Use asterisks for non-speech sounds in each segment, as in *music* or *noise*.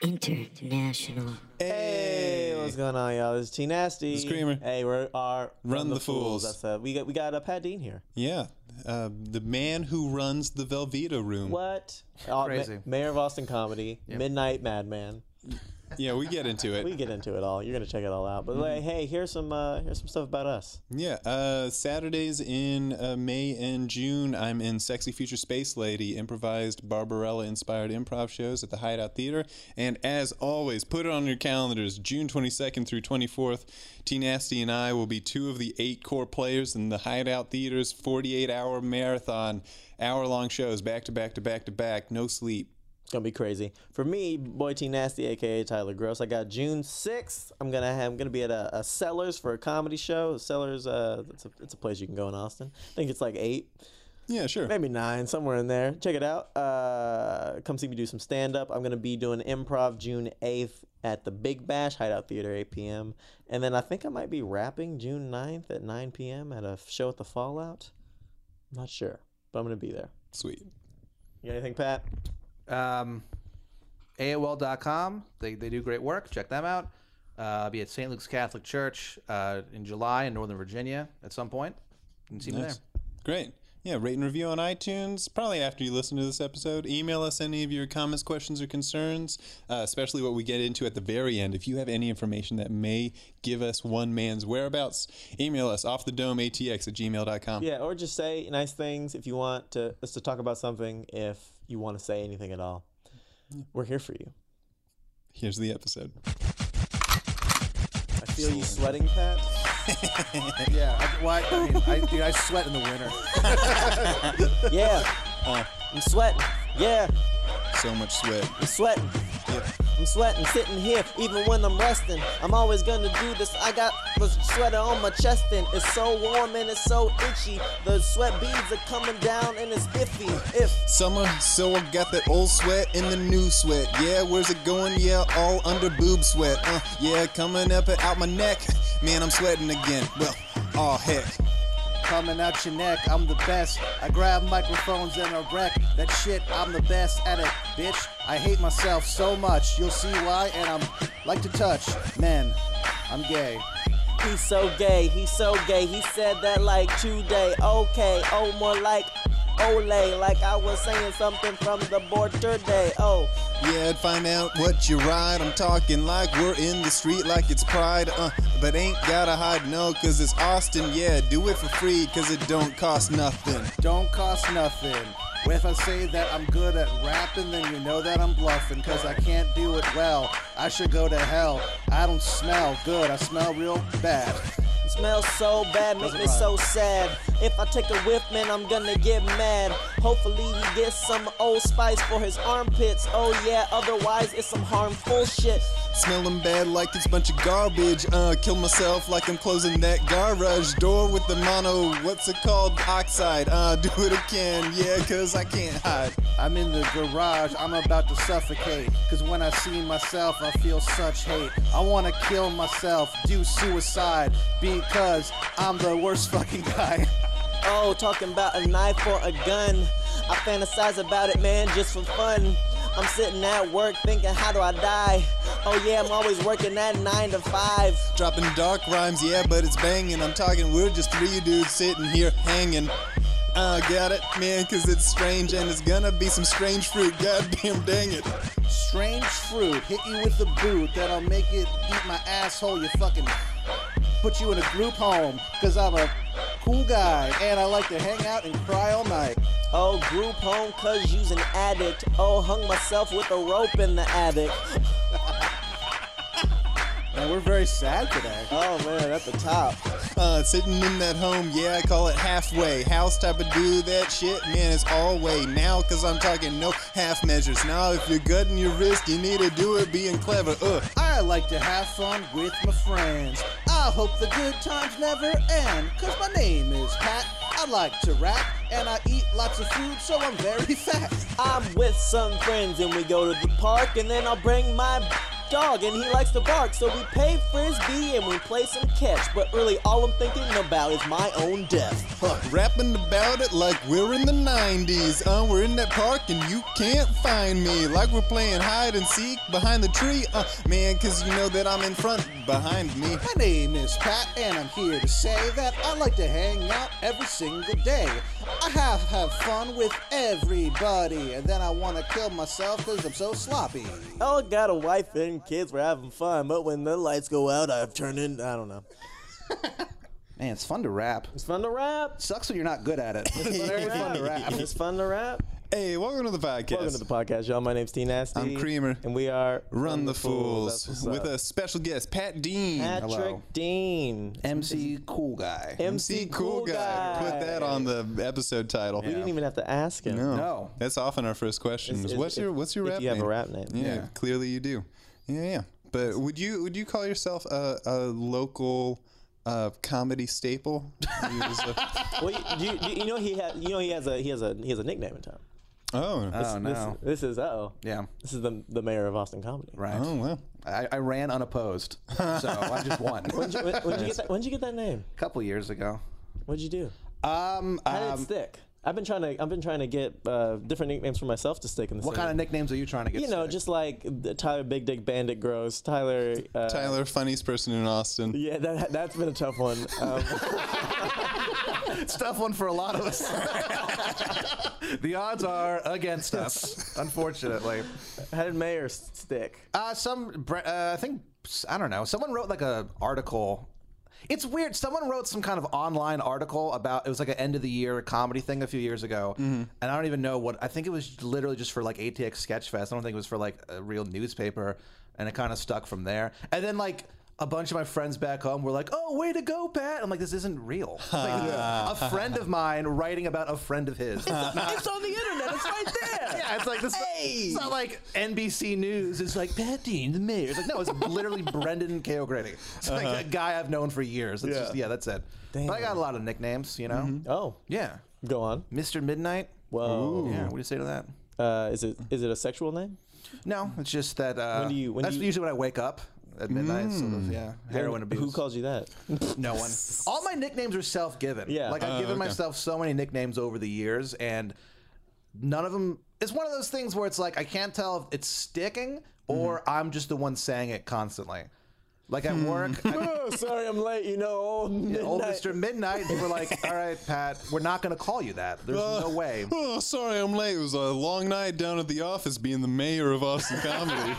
International. Hey, what's going on, y'all? This is T Nasty. The Screamer. Hey, we're our Run the Fools. That's uh, we got we got uh, Pat Dean here. Yeah, uh, the man who runs the Velveeta room. What? Uh, Ma- Crazy. Mayor of Austin Comedy, Midnight Madman. *laughs* Yeah, we get into it. We get into it all. You're gonna check it all out. But Mm-hmm. like, hey, here's some uh, here's some stuff about us. Yeah, uh, Saturdays in uh, May and June, I'm in Sexy Future Space Lady, improvised Barbarella-inspired improv shows at the Hideout Theater. And as always, put it on your calendars. June 22nd through 24th, T Nasty and I will be two of the eight core players in the Hideout Theater's 48-hour marathon, hour-long shows, back to back to back to back, no sleep. It's gonna be crazy. For me, boy T Nasty, aka Tyler Gross. I got June sixth. I'm gonna have, I'm gonna be at a, a Sellers for a comedy show. Sellers, uh, it's a, it's a place you can go in Austin. I think it's like eight. Yeah, sure. maybe nine, somewhere in there. Check it out. Uh, come see me do some stand up. I'm gonna be doing improv June 8th at the Big Bash Hideout Theater, 8 p.m. And then I think I might be rapping June 9th at 9 p.m. at a show at the Fallout. I'm not sure, but I'm gonna be there. Sweet. You got anything, Pat? Um, AOL.com. They, they do great work. Check them out. Uh, I'll be at St. Luke's Catholic Church uh, in July in Northern Virginia at some point. You can see me there. Great. Yeah, rate and review on iTunes. Probably after you listen to this episode. Email us any of your comments, questions, or concerns, uh, especially what we get into at the very end. If you have any information that may give us one man's whereabouts, email us off the dome atx at gmail.com. Yeah, or just say nice things if you want to us to talk about something. If you want to say anything at all, we're here for you. Here's the episode. I feel you sweating, Pat. *laughs* Yeah. I, well, I, I mean, I, dude, I sweat in the winter. *laughs* Yeah, *laughs* uh. I'm sweating. Yeah. So much sweat. I'm sweating. I'm sweating, sitting here, even when I'm resting. I'm always gonna do this. I got the sweater on my chest, and it's so warm and it's so itchy. The sweat beads are coming down, and it's iffy. If Summer, so I got that old sweat and the new sweat. Yeah, where's it going? Yeah, all under boob sweat. Uh, yeah, coming up and out my neck. Man, I'm sweating again. Well, oh heck. Coming out your neck, I'm the best. I grab microphones and I wreck that shit. I'm the best at it, bitch. I hate myself so much. You'll see why, and I'm like to touch men. I'm gay. he's so gay, he's so gay. He said that like today. Okay, oh, more like Ole, like I was saying something from the board today. Oh. Yeah, I'd find out what you ride. I'm talking like we're in the street like it's pride. Uh, but ain't gotta hide, no, cause it's Austin. Yeah, do it for free, cause it don't cost nothing. Don't cost nothing. If I say that I'm good at rapping, then you know that I'm bluffing, cause I can't do it well. I should go to hell. I don't smell good, I smell real bad. Smells so bad, make me so sad. If I take a whiff, man, I'm gonna get mad. Hopefully, he gets some old spice for his armpits. Oh, yeah, otherwise, it's some harmful shit. Smelling bad like it's bunch of garbage. Uh, kill myself like I'm closing that garage door with the mono, what's it called? Oxide. Uh, do it again, yeah, cause I can't hide. I'm in the garage, I'm about to suffocate. Cause when I see myself, I feel such hate. I wanna kill myself, do suicide, because I'm the worst fucking guy. Oh, talking about a knife or a gun. I fantasize about it, man, just for fun. I'm sitting at work thinking, how do I die? Oh, yeah, I'm always working at 9 to 5. Dropping dark rhymes, yeah, but it's banging. I'm talking, we're just three dudes sitting here hanging. Uh, got it, man, cause it's strange and it's gonna be some strange fruit. *laughs* Goddamn dang it. Strange fruit, hit you with a boot that'll make it eat my asshole, you fucking. Put you in a group home, cause I'm a cool guy and I like to hang out and cry all night. Oh, group home cause you's an addict. Oh, hung myself with a rope in the attic. Man, we're very sad today. Oh man, at the top. Uh, sitting in that home, yeah, I call it halfway. House type of do that shit, man, it's all way. Now, cause I'm talking no half measures. Now, if you're gutting your wrist, you need to do it being clever. Ugh. I like to have fun with my friends. I hope the good times never end, cause my name is Pat. I like to rap, and I eat lots of food, so I'm very *laughs* fat. I'm with some friends and we go to the park and then I'll bring my dog and he likes to bark, so we play frisbee and we play some catch. But really, all I'm thinking about is my own death. Huh. Rapping about it like we're in the 90s. Uh, we're in that park and you can't find me. Like we're playing hide and seek behind the tree. Uh, man, cause you know that I'm in front behind me. My name is Pat, and I'm here to say that I like to hang out every single day. I have have fun with everybody, and then I want to kill myself because I'm so sloppy. Oh, got a wife and kids, we're having fun, but when the lights go out, I've turned in. I don't know. *laughs* Man, it's fun to rap. It's fun to rap. Sucks when you're not good at it. It's fun to *laughs* rap. It's fun to rap. Hey, welcome to the podcast. Welcome to the podcast, y'all. My name's T Nasty. I'm Creamer. and we are Run the That's Fools what's with up. a special guest, Pat Dean. Patrick Hello. Dean. MC Cool Guy. MC Cool guy. Put that on the episode title. We didn't even have to ask him. No. No. That's often our first question. Is- Is, is- what's your what's your if rap you have name? a rap name. Yeah, Yeah. clearly you do. Yeah, yeah. But would you would you call yourself a, a local uh, comedy staple? Use *laughs* a- Well, you, you, you know he had, you know he has a he has a he has a nickname in town. Oh, Oh, This, no. this is oh Yeah, this is the the mayor of Austin comedy. right. oh wow. I, I ran unopposed, so I just won. *laughs* when did you, when, when'd you get that? When'd you get that name? A couple years ago. What'd you do? Um, How did um, it stick? I've been trying to I've been trying to get uh, different nicknames for myself to stick in the what same. kind of nicknames are you trying to get? you know, sick? just like the Tyler Big Dick Bandit Gross, Tyler. Uh, Tyler, funniest person in Austin. Yeah, that that's been a tough one. Um, *laughs* it's a tough one for a lot of us. *laughs* the odds are against us, unfortunately. how did Mayor stick? Uh, some, uh, I think, I don't know. Someone wrote like a article. It's weird. Someone wrote some kind of online article about it was like an end of the year comedy thing a few years ago, mm-hmm. and I don't even know what. I think it was literally just for like ATX Sketchfest. I don't think it was for like a real newspaper, and it kind of stuck from there. And then like. A bunch of my friends back home were like, "Oh, way to go, Pat!" I'm like, "This isn't real." Like, *laughs* a friend of mine writing about a friend of his. it's on the internet. It's right there. *laughs* Yeah, it's like this. Hey! It's not like NBC News. It's like Pat Dean, the mayor. It's like no, it's literally *laughs* Brendan K. O'Grady. It's like a guy I've known for years. It's Yeah. just yeah, that's it. Damn. But I got a lot of nicknames, you know. Oh, Yeah, go on. Mr. Midnight. Whoa. Yeah, what do you say to that? Uh, is it is it a sexual name? No, it's just that. Uh, When do you- when that's do you- usually when I wake up at midnight. Sort of, hmm. yeah. Heroin abuse. Who calls you that? *laughs* No one. All my nicknames are self-given. Yeah. Like I've Oh, given okay. myself so many nicknames over the years, and none of them. It's one of those things where it's like I can't tell if it's sticking or Mm-hmm. I'm just the one saying it constantly. Like at hmm. work, I, *laughs* oh, sorry, I'm late. You know, old midnight. old Mr. Midnight, people were like, "All right, Pat, we're not going to call you that. There's uh, no way." *laughs* Oh, sorry, I'm late. It was a long night down at the office being the mayor of Austin Comedy.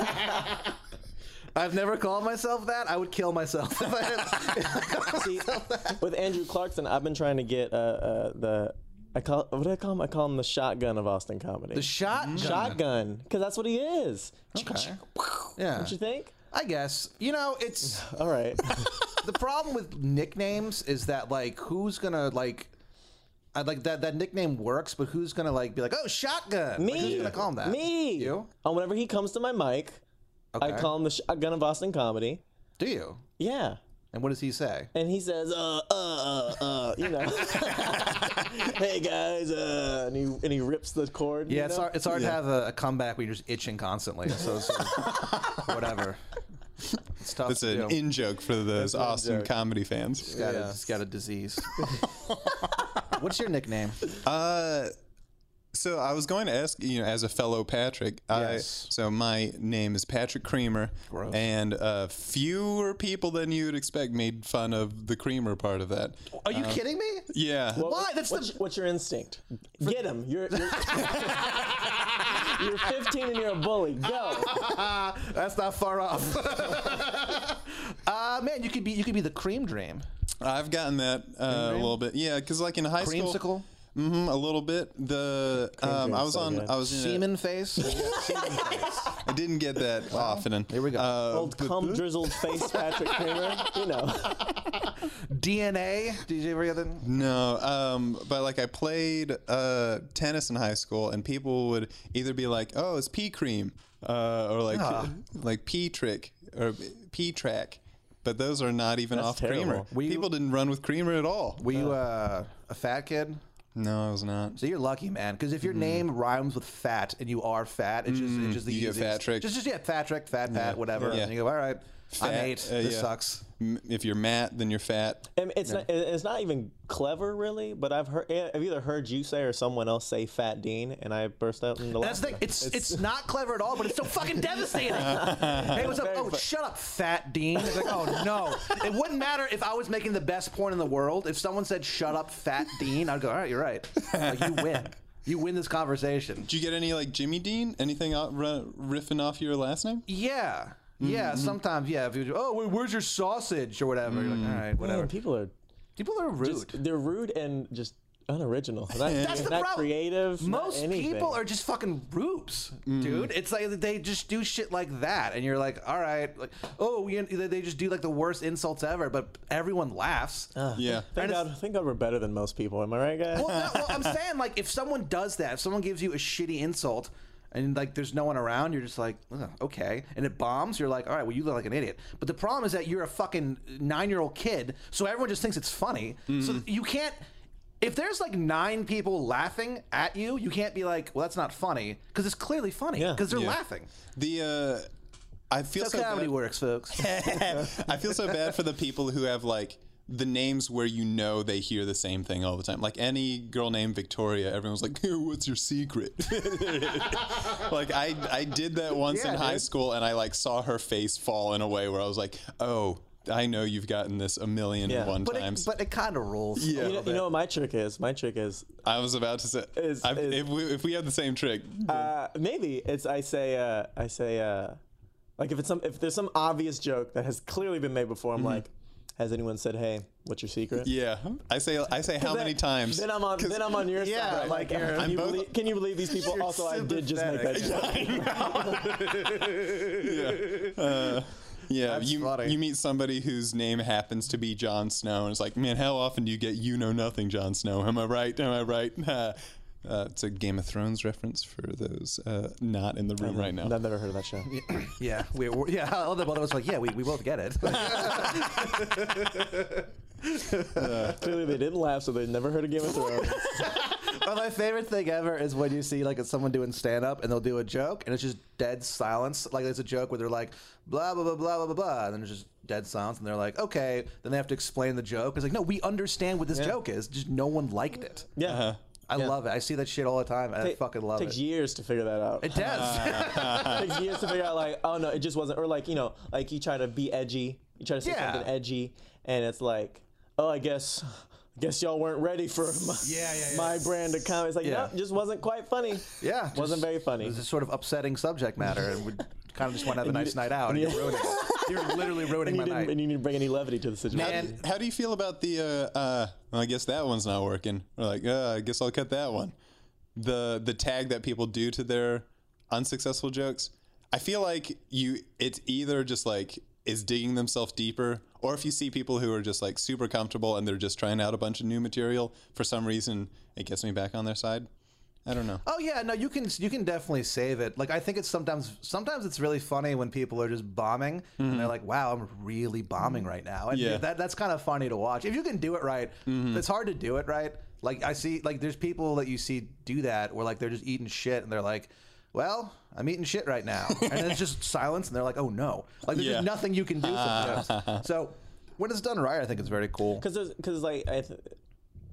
I've never called myself that. I would kill myself if I had. *laughs* See, with Andrew Clarkson, I've been trying to get uh, uh, the. I call what do I call him? I call him the shotgun of Austin comedy. The shotgun. shotgun, because that's what he is. Okay. Yeah. Don't you think? I guess. You know, it's *laughs* All right. *laughs* the problem with nicknames is that like who's gonna like I like that that nickname works, but who's gonna like be like, oh shotgun? Me. Like, who's gonna call him that? Me. You? And whenever he comes to my mic, I call him the shotgun of Austin comedy. Do you? Yeah. And what does he say? And he says, uh, uh, uh, uh, you know, *laughs* hey guys, uh, and he and he rips the cord. Yeah, you it's know? hard, it's hard to have a, a comeback when you're just itching constantly. So it's *laughs* like, whatever. It's tough. That's to an do. in joke for those an Austin in-joke. comedy fans. It's got, a, Yeah. it's got a disease. *laughs* What's your nickname? Uh, so I was going to ask you know, as a fellow Patrick. Yes. I, so my name is Patrick Creamer, Gross. and uh, fewer people than you would expect made fun of the Creamer part of that. Are you kidding me? Yeah. What- Why? That's what's, the- what's your instinct? Get him. You're you're, *laughs* you're 15 and you're a bully. Go. *laughs* That's not far off. *laughs* uh, man, you could be you could be the cream dream. I've gotten that uh, a little bit. Yeah, because like in high school, Creamsicle? hmm a little bit. The um, I was so on. good. I was in. A, Semen face. Semen *laughs* face. I didn't get that often. Here we go. Uh, Old cum drizzled face *laughs* Patrick Creamer. You know. *laughs* DNA. Did you ever get that? No, um, but like I played uh, tennis in high school, and people would either be like, "Oh, it's pea cream," uh, or like like pea trick or pea track. But those are not even That's off terrible. creamer. We- people didn't run with creamer at all. Were you uh, a fat kid? No, I was not. So you're lucky, man. Because if your name rhymes with fat and you are fat, it's just it's just the You get easiest. fat trick. Just just yeah, fat trick, fat pat, whatever. Yeah. And you go, all right, I'm Fat, eight. uh, this yeah. sucks. M- If you're Matt, then you're fat. And it's not. It's not even clever, really. But I've heard. Eh, I've either heard you say or someone else say "Fat Dean," and I burst out in the. That's the thing. laughter. It's, it's not clever at all, but it's so fucking devastating. hey, what's up? Oh, fu- shut up, fat Dean. It's like, oh no. It wouldn't matter if I was making the best point in the world. If someone said, "Shut up, fat Dean," I'd go, all right, you're right. Like you win. You win this conversation. Did you get any like Jimmy Dean? Anything out, r- riffing off your last name? Yeah. Yeah, mm-hmm. sometimes, yeah. If you, oh, wait, where's your sausage or whatever? You're like, mm. all right, whatever. Man, people are People are rude. just, they're rude and just unoriginal. Not, That's the not problem. creative. not Most anything. people are just fucking rubes, mm. dude. It's like they just do shit like that, and you're like, all right, like, oh, you know, they just do like the worst insults ever, but everyone laughs. Ah, yeah. Thank God, thank God we're better than most people. Am I right, guys? well, no, well, I'm *laughs* saying like if someone does that, if someone gives you a shitty insult. And like, there's no one around. You're just like, okay. And it bombs. You're like, all right, well, you look like an idiot. But the problem is that you're a fucking nine year old kid, so everyone just thinks it's funny. So you can't. If there's like nine people laughing at you, you can't be like, well, that's not funny because it's clearly funny Yeah. because they're Yeah. laughing. The uh, I feel That's so how comedy bad. works, folks. *laughs* I feel so bad for the people who have like the names where you know they hear the same thing all the time. Like any girl named Victoria, everyone's like, "Hey, "What's your secret?" *laughs* like I I did that once Yeah, in high dude. school, and I like saw her face fall in a way where I was like, "Oh, I know you've gotten this a million Yeah. and one But times." it, but it kind of rules. Yeah. you, know, you know what my trick is? My trick is I was about to say, Is- I've- is- if we if we had the same trick, uh, maybe it's I say uh, I say uh, like if it's some if there's some obvious joke that has clearly been made before, I'm like, has anyone said, "Hey, what's your secret?" yeah, I say I say how Then- many times? Then I'm on. *laughs* Then I'm on your Yeah, side. like, Like, you're- can, I'm you both- believe, can you believe these people? Also, I did just make that sympathetic. joke. *laughs* Uh, yeah, That's you funny. you meet somebody whose name happens to be Jon Snow, and it's like, man, how often do you get you know nothing, Jon Snow? Am I right? Am I right? *laughs* Uh, it's a Game of Thrones reference for those uh, not in the room right now. I've never heard of that show. Yeah, *coughs* we, we yeah. *laughs* All the both of us like, yeah, we, we both get it. *laughs* Clearly, they didn't laugh, so they never heard of Game of Thrones. *laughs* But my favorite thing ever is when you see like someone doing stand up and they'll do a joke and it's just dead silence. Like there's a joke where they're like blah blah blah blah blah blah blah, and then there's just dead silence, and they're like, okay. Then they have to explain the joke. It's like, no, we understand what this Yeah. joke is. Just no one liked it. Yeah, Uh-huh. I Yeah. love it. I see that shit all the time, I It fucking love takes it. Takes years to figure that out. It does. it *laughs* takes years to figure out like, oh no, it just wasn't. Or like you know, like you try to be edgy, you try to say Yeah. something edgy, and it's like, oh, I guess. I guess y'all weren't ready for my, Yeah, yeah, yeah. my brand of comedy. It's like, Yeah. no, just wasn't quite funny. yeah, wasn't very funny. It was a sort of upsetting subject matter, and kind of just want to have a nice night out, and and you're ruining it. *laughs* You're literally ruining and you my didn't, night. and you didn't bring any levity to the situation. Man, How do you feel about the? Uh, uh, well, I guess that one's not working. Or like, uh, I guess I'll cut that one. The the tag that people do to their unsuccessful jokes. I feel like you. It's either just like is digging themselves deeper, or if you see people who are just like super comfortable and they're just trying out a bunch of new material for some reason, it gets me back on their side. I don't know. Oh yeah, no, you can you can definitely save it. Like I think it's sometimes sometimes it's really funny when people are just bombing and they're mm-hmm. like, "Wow, I'm really bombing right now." And Yeah. that that's kind of funny to watch. If you can do it right, mm-hmm. it's hard to do it right. Like I see, like there's people that you see do that where like they're just eating shit and they're like, "Well, I'm eating shit right now," and then it's just *laughs* silence and they're like, "Oh no!" Like there's Yeah. just nothing you can do sometimes. *laughs* so when it's done right, I think it's very cool. because there's because like I, th-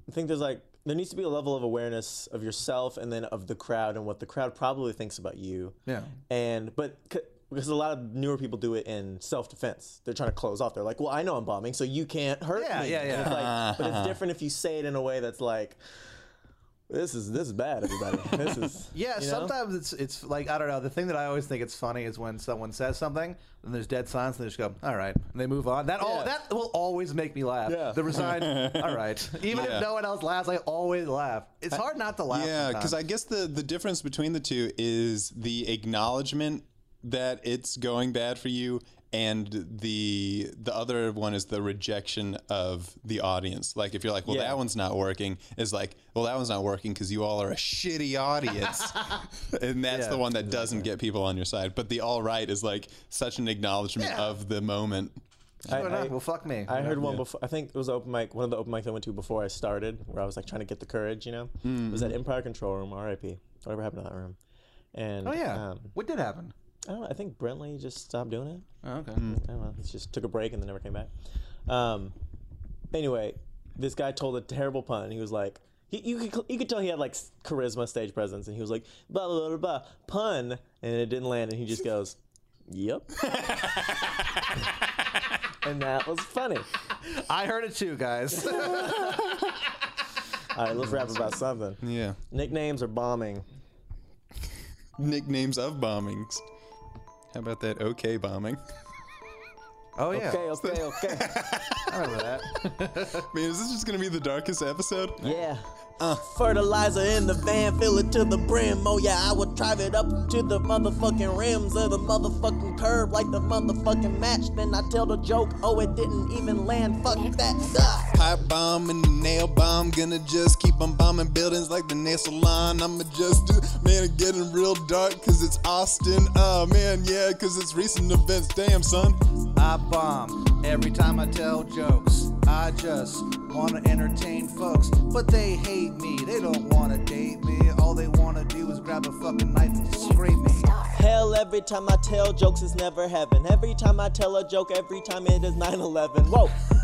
I think there's like there needs to be a level of awareness of yourself and then of the crowd and what the crowd probably thinks about you. Yeah. And but c- because a lot of newer people do it in self defense, they're trying to close off. They're like, "Well, I know I'm bombing, so you can't hurt Yeah, me." yeah, yeah. it's like, but it's different if you say it in a way that's like, "This is this is bad, everybody. *laughs* This is Yeah, you know? sometimes it's it's like I don't know. The thing that I always think it's funny is when someone says something and there's dead silence and they just go, "All right," and they move on. That all Yeah. that will always make me laugh. Yeah. The resign. *laughs* all right, even Yeah. if no one else laughs, I always laugh. It's hard not to laugh. Yeah, because I guess the the difference between the two is the acknowledgement that it's going bad for you, and the the other one is the rejection of the audience. Like if you're like, well, Yeah. that one's not working, is like, well, that one's not working because you all are a shitty audience, *laughs* and that's Yeah, the one that doesn't get people on your side. But the all right is like such an acknowledgement Yeah. of the moment. I- Fair enough. I- well, fuck me. I heard one Yeah. before. I think it was open mic. One of the open mics I went to before I started, where I was like trying to get the courage. You know, it was at Empire Control Room, R.I.P. Whatever happened to that room? And Oh yeah. um, what did happen? I don't know. I think Brentley just stopped doing it. Oh, okay. I don't know. He just took a break and then never came back. Um, anyway, this guy told a terrible pun. He was like, he, you could you could tell he had like charisma, stage presence, and he was like blah blah blah blah pun, and it didn't land, and he just goes, "Yep," *laughs* and that was funny. I heard it too, guys. *laughs* All right, let's rap about something. Yeah. Nicknames are bombing. Nicknames of bombings. How about that OK bombing? *laughs* oh yeah. Okay, okay, *laughs* okay. I remember that. *laughs* Man, is this just gonna be the darkest episode? Yeah. Uh, fertilizer in the van, fill it to the brim. Oh yeah, I would drive it up to the motherfucking rims of the motherfucking curb like the motherfucking match. Then I tell the joke, oh it didn't even land. Fuck that. Ugh. Pipe bomb and the nail bomb. Gonna just keep on bombing buildings like the nail salon. I'ma just do, man, it's getting real dark cause it's Austin. Oh man, yeah, cause it's recent events. Damn, son. I bomb every time I tell jokes. I just wanna entertain folks, but they hate me. They don't wanna date me. All they wanna do is grab a fucking knife and scrape me. Hell, every time I tell jokes, it's never heaven. Every time I tell a joke, every time it is 9 11. Whoa.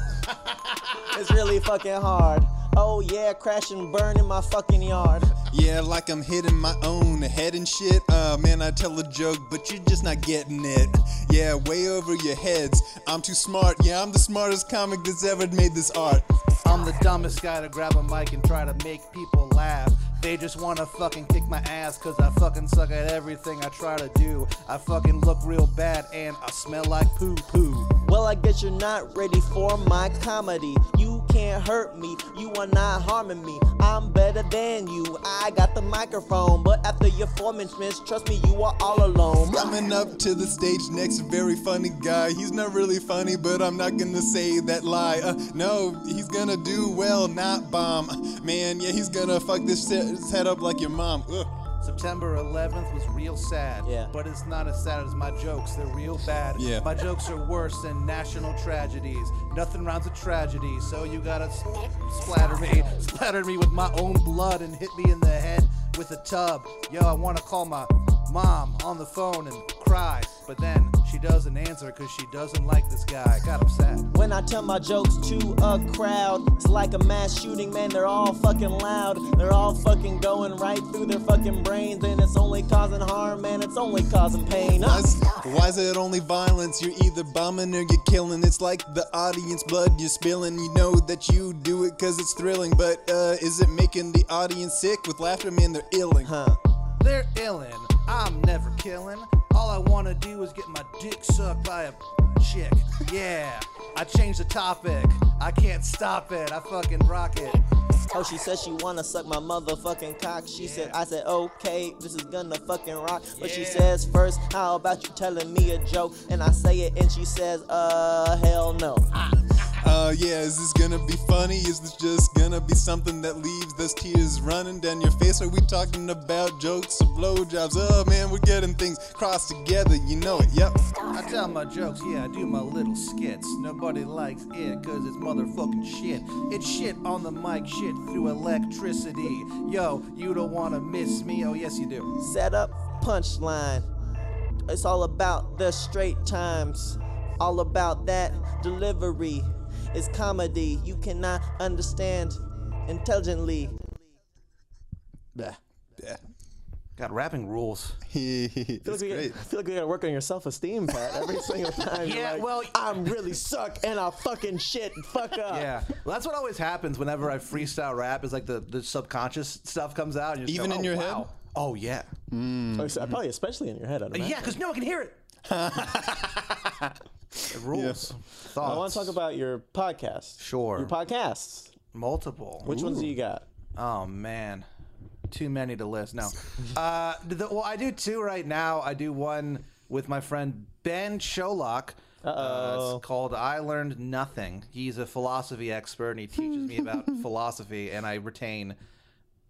It's really fucking hard. Oh yeah, crash and burn in my fucking yard. Yeah, like I'm hitting my own head and shit. Uh, man, I tell a joke, but you're just not getting it. Yeah, way over your heads. I'm too smart. Yeah, I'm the smartest comic that's ever made this art. I'm the dumbest guy to grab a mic and try to make people laugh. They just wanna fucking kick my ass cause I fucking suck at everything I try to do. I fucking look real bad and I smell like poo poo. Well, I guess you're not ready for my comedy. You can't hurt me, you are not harming me. I'm better than you, I got the microphone. But after your four minutes, trust me, you are all alone. Coming up to the stage next, very funny guy. He's not really funny, but I'm not gonna say that lie. Uh, no, he's gonna do well, not bomb. Man, yeah, he's gonna fuck this se- head up like your mom. Ugh. September 11th was real sad. Yeah. But it's not as sad as my jokes. They're real bad. Yeah. My jokes are worse than national tragedies. Nothing rhymes with tragedy. So you gotta splatter me, *laughs* splatter me with my own blood and hit me in the head with a tub. Yo, I wanna call my mom on the phone and cry. But then she doesn't answer because she doesn't like this guy. God, I'm sad. When I tell my jokes to a crowd, it's like a mass shooting, man. They're all fucking loud. They're all fucking going right through their fucking brains, and it's only causing harm, man. It's only causing pain. Why's, why is it only violence? You're either bombing or you're killing. It's like the audience blood you're spilling. You know that you do it cause it's thrilling, but uh, is it making the audience sick with laughter? Man, they're illing. Huh. They're illing. I'm never killing. All I wanna do is get my dick sucked by a chick. Yeah, I changed the topic. I can't stop it. I fucking rock it. Oh, she said she wanna suck my motherfucking cock. She said, I said, okay, this is gonna fucking rock. But she says first, how about you telling me a joke? And I say it, and she says, uh, hell no. Uh, yeah, is this gonna be funny? Is this just gonna be something that leaves those tears running down your face? Are we talking about jokes or blowjobs? Oh man, we're getting things crossed together, you know it, yep. I tell my jokes, yeah, I do my little skits. Nobody likes it cause it's motherfucking shit. It's shit on the mic, shit through electricity. Yo, you don't wanna miss me? Oh, yes, you do. Set up, punchline. It's all about the straight times. All about that delivery. It's comedy you cannot understand intelligently. Bleh. Yeah. God, rapping rules. *laughs* It's I feel, like we, great. I feel like we gotta work on your self-esteem, Pat. Every *laughs* single time. Yeah, like, well- I'm really suck and I fucking shit. Fuck up. Yeah, well, that's what always happens whenever I freestyle rap. Is like the, the subconscious stuff comes out. And you Even go, in "Oh, your wow." head? Oh yeah, Oh, so- hmm. probably especially in your head. I'd yeah, because no one can hear it. *laughs* it rules. Thoughts. I want to talk about your podcast. Sure. Your podcasts. multiple. Which ones do you got? Oh man, too many to list. No, *laughs* uh, the, well, I do two right now. I do one with my friend Ben Sholok. Uh, Uh-oh. it's called "I Learned Nothing." He's a philosophy expert, and he teaches me about *laughs* philosophy, and I retain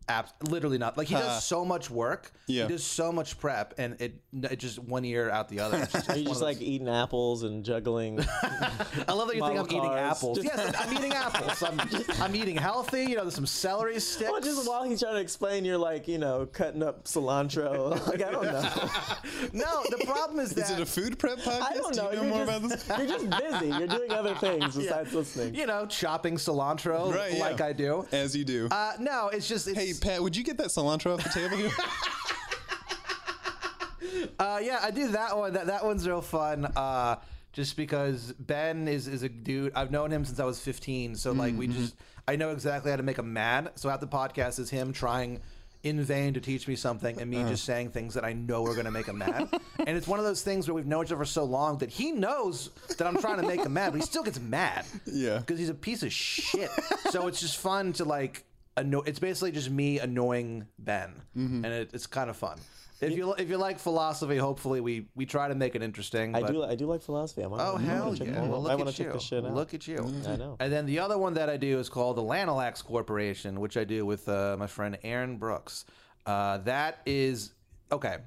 Abs- literally not. Like he does so much work. Yeah. He does so much prep, and it it just one ear out the other. It's just- *laughs* Are you just like eating apples and juggling? *laughs* I love that you think I'm model eating cars? apples. Yes, I'm eating apples. I'm, *laughs* I'm eating healthy. You know, there's some celery sticks. well, just while he's trying to explain, you're like, you know, cutting up cilantro. like I don't know. no, the problem is that Is it a food prep podcast? I don't Do know. you know you're, more just, about this? you're just busy. You're doing other things besides listening. you know chopping cilantro Right, yeah. like I do. As you do. Uh, no, it's just it's, hey, Pat, would you get that cilantro off the table here? *laughs* Uh, yeah, I do that one. That that one's real fun. Uh, just because Ben is is a dude. I've known him since I was 15. So like we just I know exactly how to make him mad. So half the podcast is him trying in vain to teach me something and me just saying things that I know are going to make him mad. *laughs* and it's one of those things where we've known each other for so long that he knows that I'm trying to make him mad, but he still gets mad. Yeah. Because he's a piece of shit. so it's just fun to like anno- it's basically just me annoying Ben. And it, it's kind of fun. If you if you like philosophy, hopefully we we try to make it interesting. I but- do. I do like philosophy. I'm Oh hell yeah! I want look to at check you. this shit out. Look at you. I know. And then the other one that I do is called the Lanalax Corporation, which I do with uh, my friend Aaron Brooks. Uh, that is okay.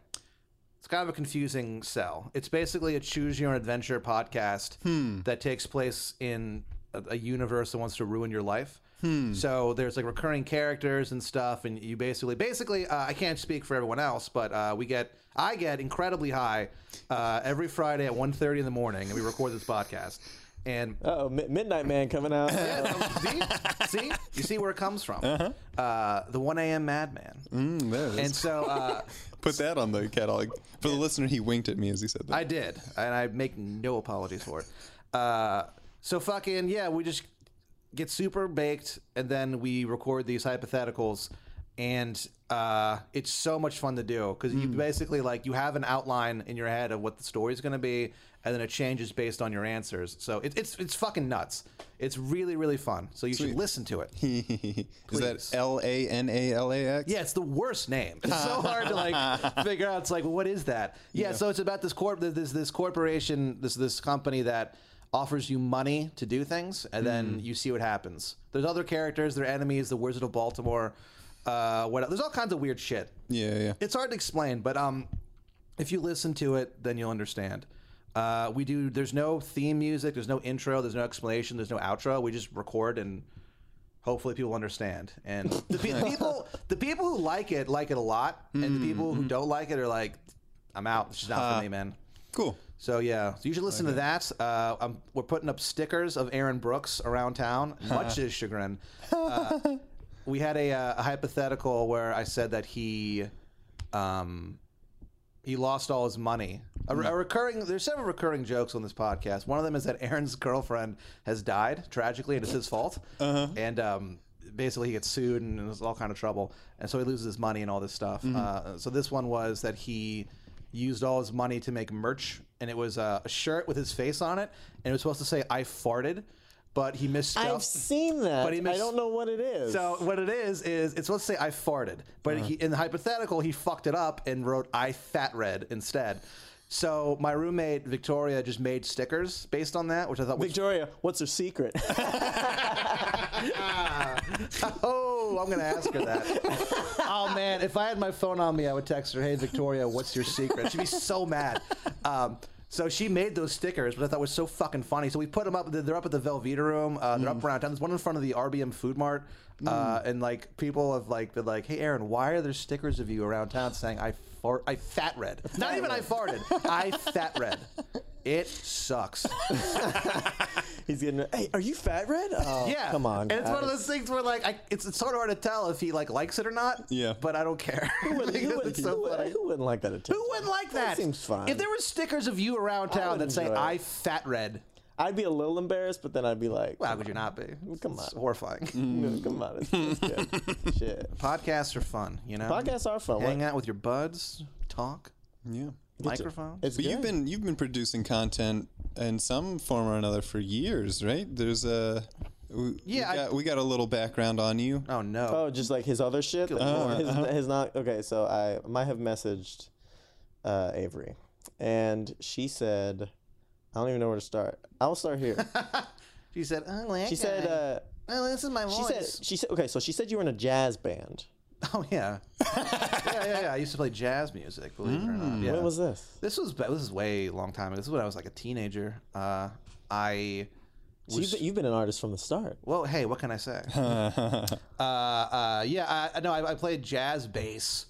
It's kind of a confusing sell. It's basically a choose your own adventure podcast that takes place in a, a universe that wants to ruin your life. So there's like recurring characters and stuff, and you basically, basically, uh, I can't speak for everyone else, but uh, we get, I get incredibly high uh, every Friday at 1.30 in the morning, and we record this podcast. And Oh, Midnight Man coming out. *laughs* see, see, you see where it comes from. uh the 1 a.m. Madman. Mm, there it is. And so uh, *laughs* Put that on the catalog. For the listener, he winked at me as he said that. I did, and I make no apologies for it. Uh, so fucking yeah, we just get super baked, and then we record these hypotheticals, and uh, it's so much fun to do because you basically like you have an outline in your head of what the story is going to be, and then it changes based on your answers. So it, it's it's fucking nuts. It's really really fun. So you should listen to it. *laughs* is that L A N A L A X? Yeah, it's the worst name. It's so hard to like *laughs* figure out. It's like, well, what is that? Yeah, so it's about this corp, this this corporation, this this company that offers you money to do things, and then you see what happens. There's other characters, they're enemies, the Wizard of Baltimore. Uh, what? There's all kinds of weird shit. Yeah, yeah. It's hard to explain, but um, if you listen to it, then you'll understand. Uh, we do. There's no theme music. There's no intro. There's no explanation. There's no outro. We just record and hopefully people understand. And *laughs* the pe- people, the people who like it, like it a lot, and the people who don't like it are like, "I'm out. It's just not for me, man." Cool. So yeah, so you should listen to that. Uh, um we're putting up stickers of Aaron Brooks around town, *laughs* much to his chagrin. Uh, we had a, uh, a hypothetical where I said that he, um, he lost all his money. A, a recurring, there's several recurring jokes on this podcast. One of them is that Aaron's girlfriend has died tragically, and it's his fault. And um, basically, he gets sued and there's all kind of trouble, and so he loses his money and all this stuff. Uh, so this one was that he used all his money to make merch, and it was uh, a shirt with his face on it, and it was supposed to say "I farted," but he misspelled. I've seen that. But he I don't know what it is. So what it is is it's supposed to say I farted, but he, in the hypothetical he fucked it up and wrote I fat red instead. So my roommate Victoria just made stickers based on that, which I thought was Victoria, what's her secret? *laughs* *laughs* oh I'm gonna ask her that. oh man, if I had my phone on me, I would text her, Hey Victoria, what's your secret? She'd be so mad. Um, so she made those stickers, which I thought was so fucking funny. So we put them up. They're up at the Velveeta room. Uh, they're up around town. There's one in front of the RBM Food Mart. Uh, and like people have like been like, "Hey Aaron, why are there stickers of you around town saying I fart, I fat red? *laughs* Not even I farted, I fat red. It sucks. *laughs* He's getting. Hey, are you fat red? Oh, Yeah, come on. And it's one of those things where like I, it's it's sort of hard to tell if he like likes it or not. Yeah. but I don't care. Who wouldn't, *laughs* who, wouldn't, It's so who funny. who wouldn't like that attention? Who wouldn't like that? seems fine. If there were stickers of you around town that say it. "I fat red," I'd be a little embarrassed, but then I'd be like, well, how could you not be? Come It's on. horrifying. *laughs* no, come on, it's, it's good. *laughs* Shit. Podcasts are fun, you know. Podcasts are fun. Hang What- out with your buds, talk, Yeah. microphones. It's But good. you've been you've been producing content in some form or another for years, right? There's a we, Yeah, I- we got, we got a little background on you. oh no. Oh, just like his other shit. Lord. his, his not okay. So I might have messaged uh, Avery, and she said, "I don't even know where to start. I'll start here." *laughs* she said, "Oh, that She said, guy. uh, oh, this is my "She voice." said, she said, okay." So she said you were in a jazz band. Oh yeah, *laughs* yeah, yeah, yeah. I used to play jazz music. Believe it or not. Yeah. When was this? This was this is way long time ago. This is when I was like a teenager. Uh, I So you've, been, you've been an artist from the start. well, hey, what can I say? *laughs* uh, uh, yeah, I, no, I, I played jazz bass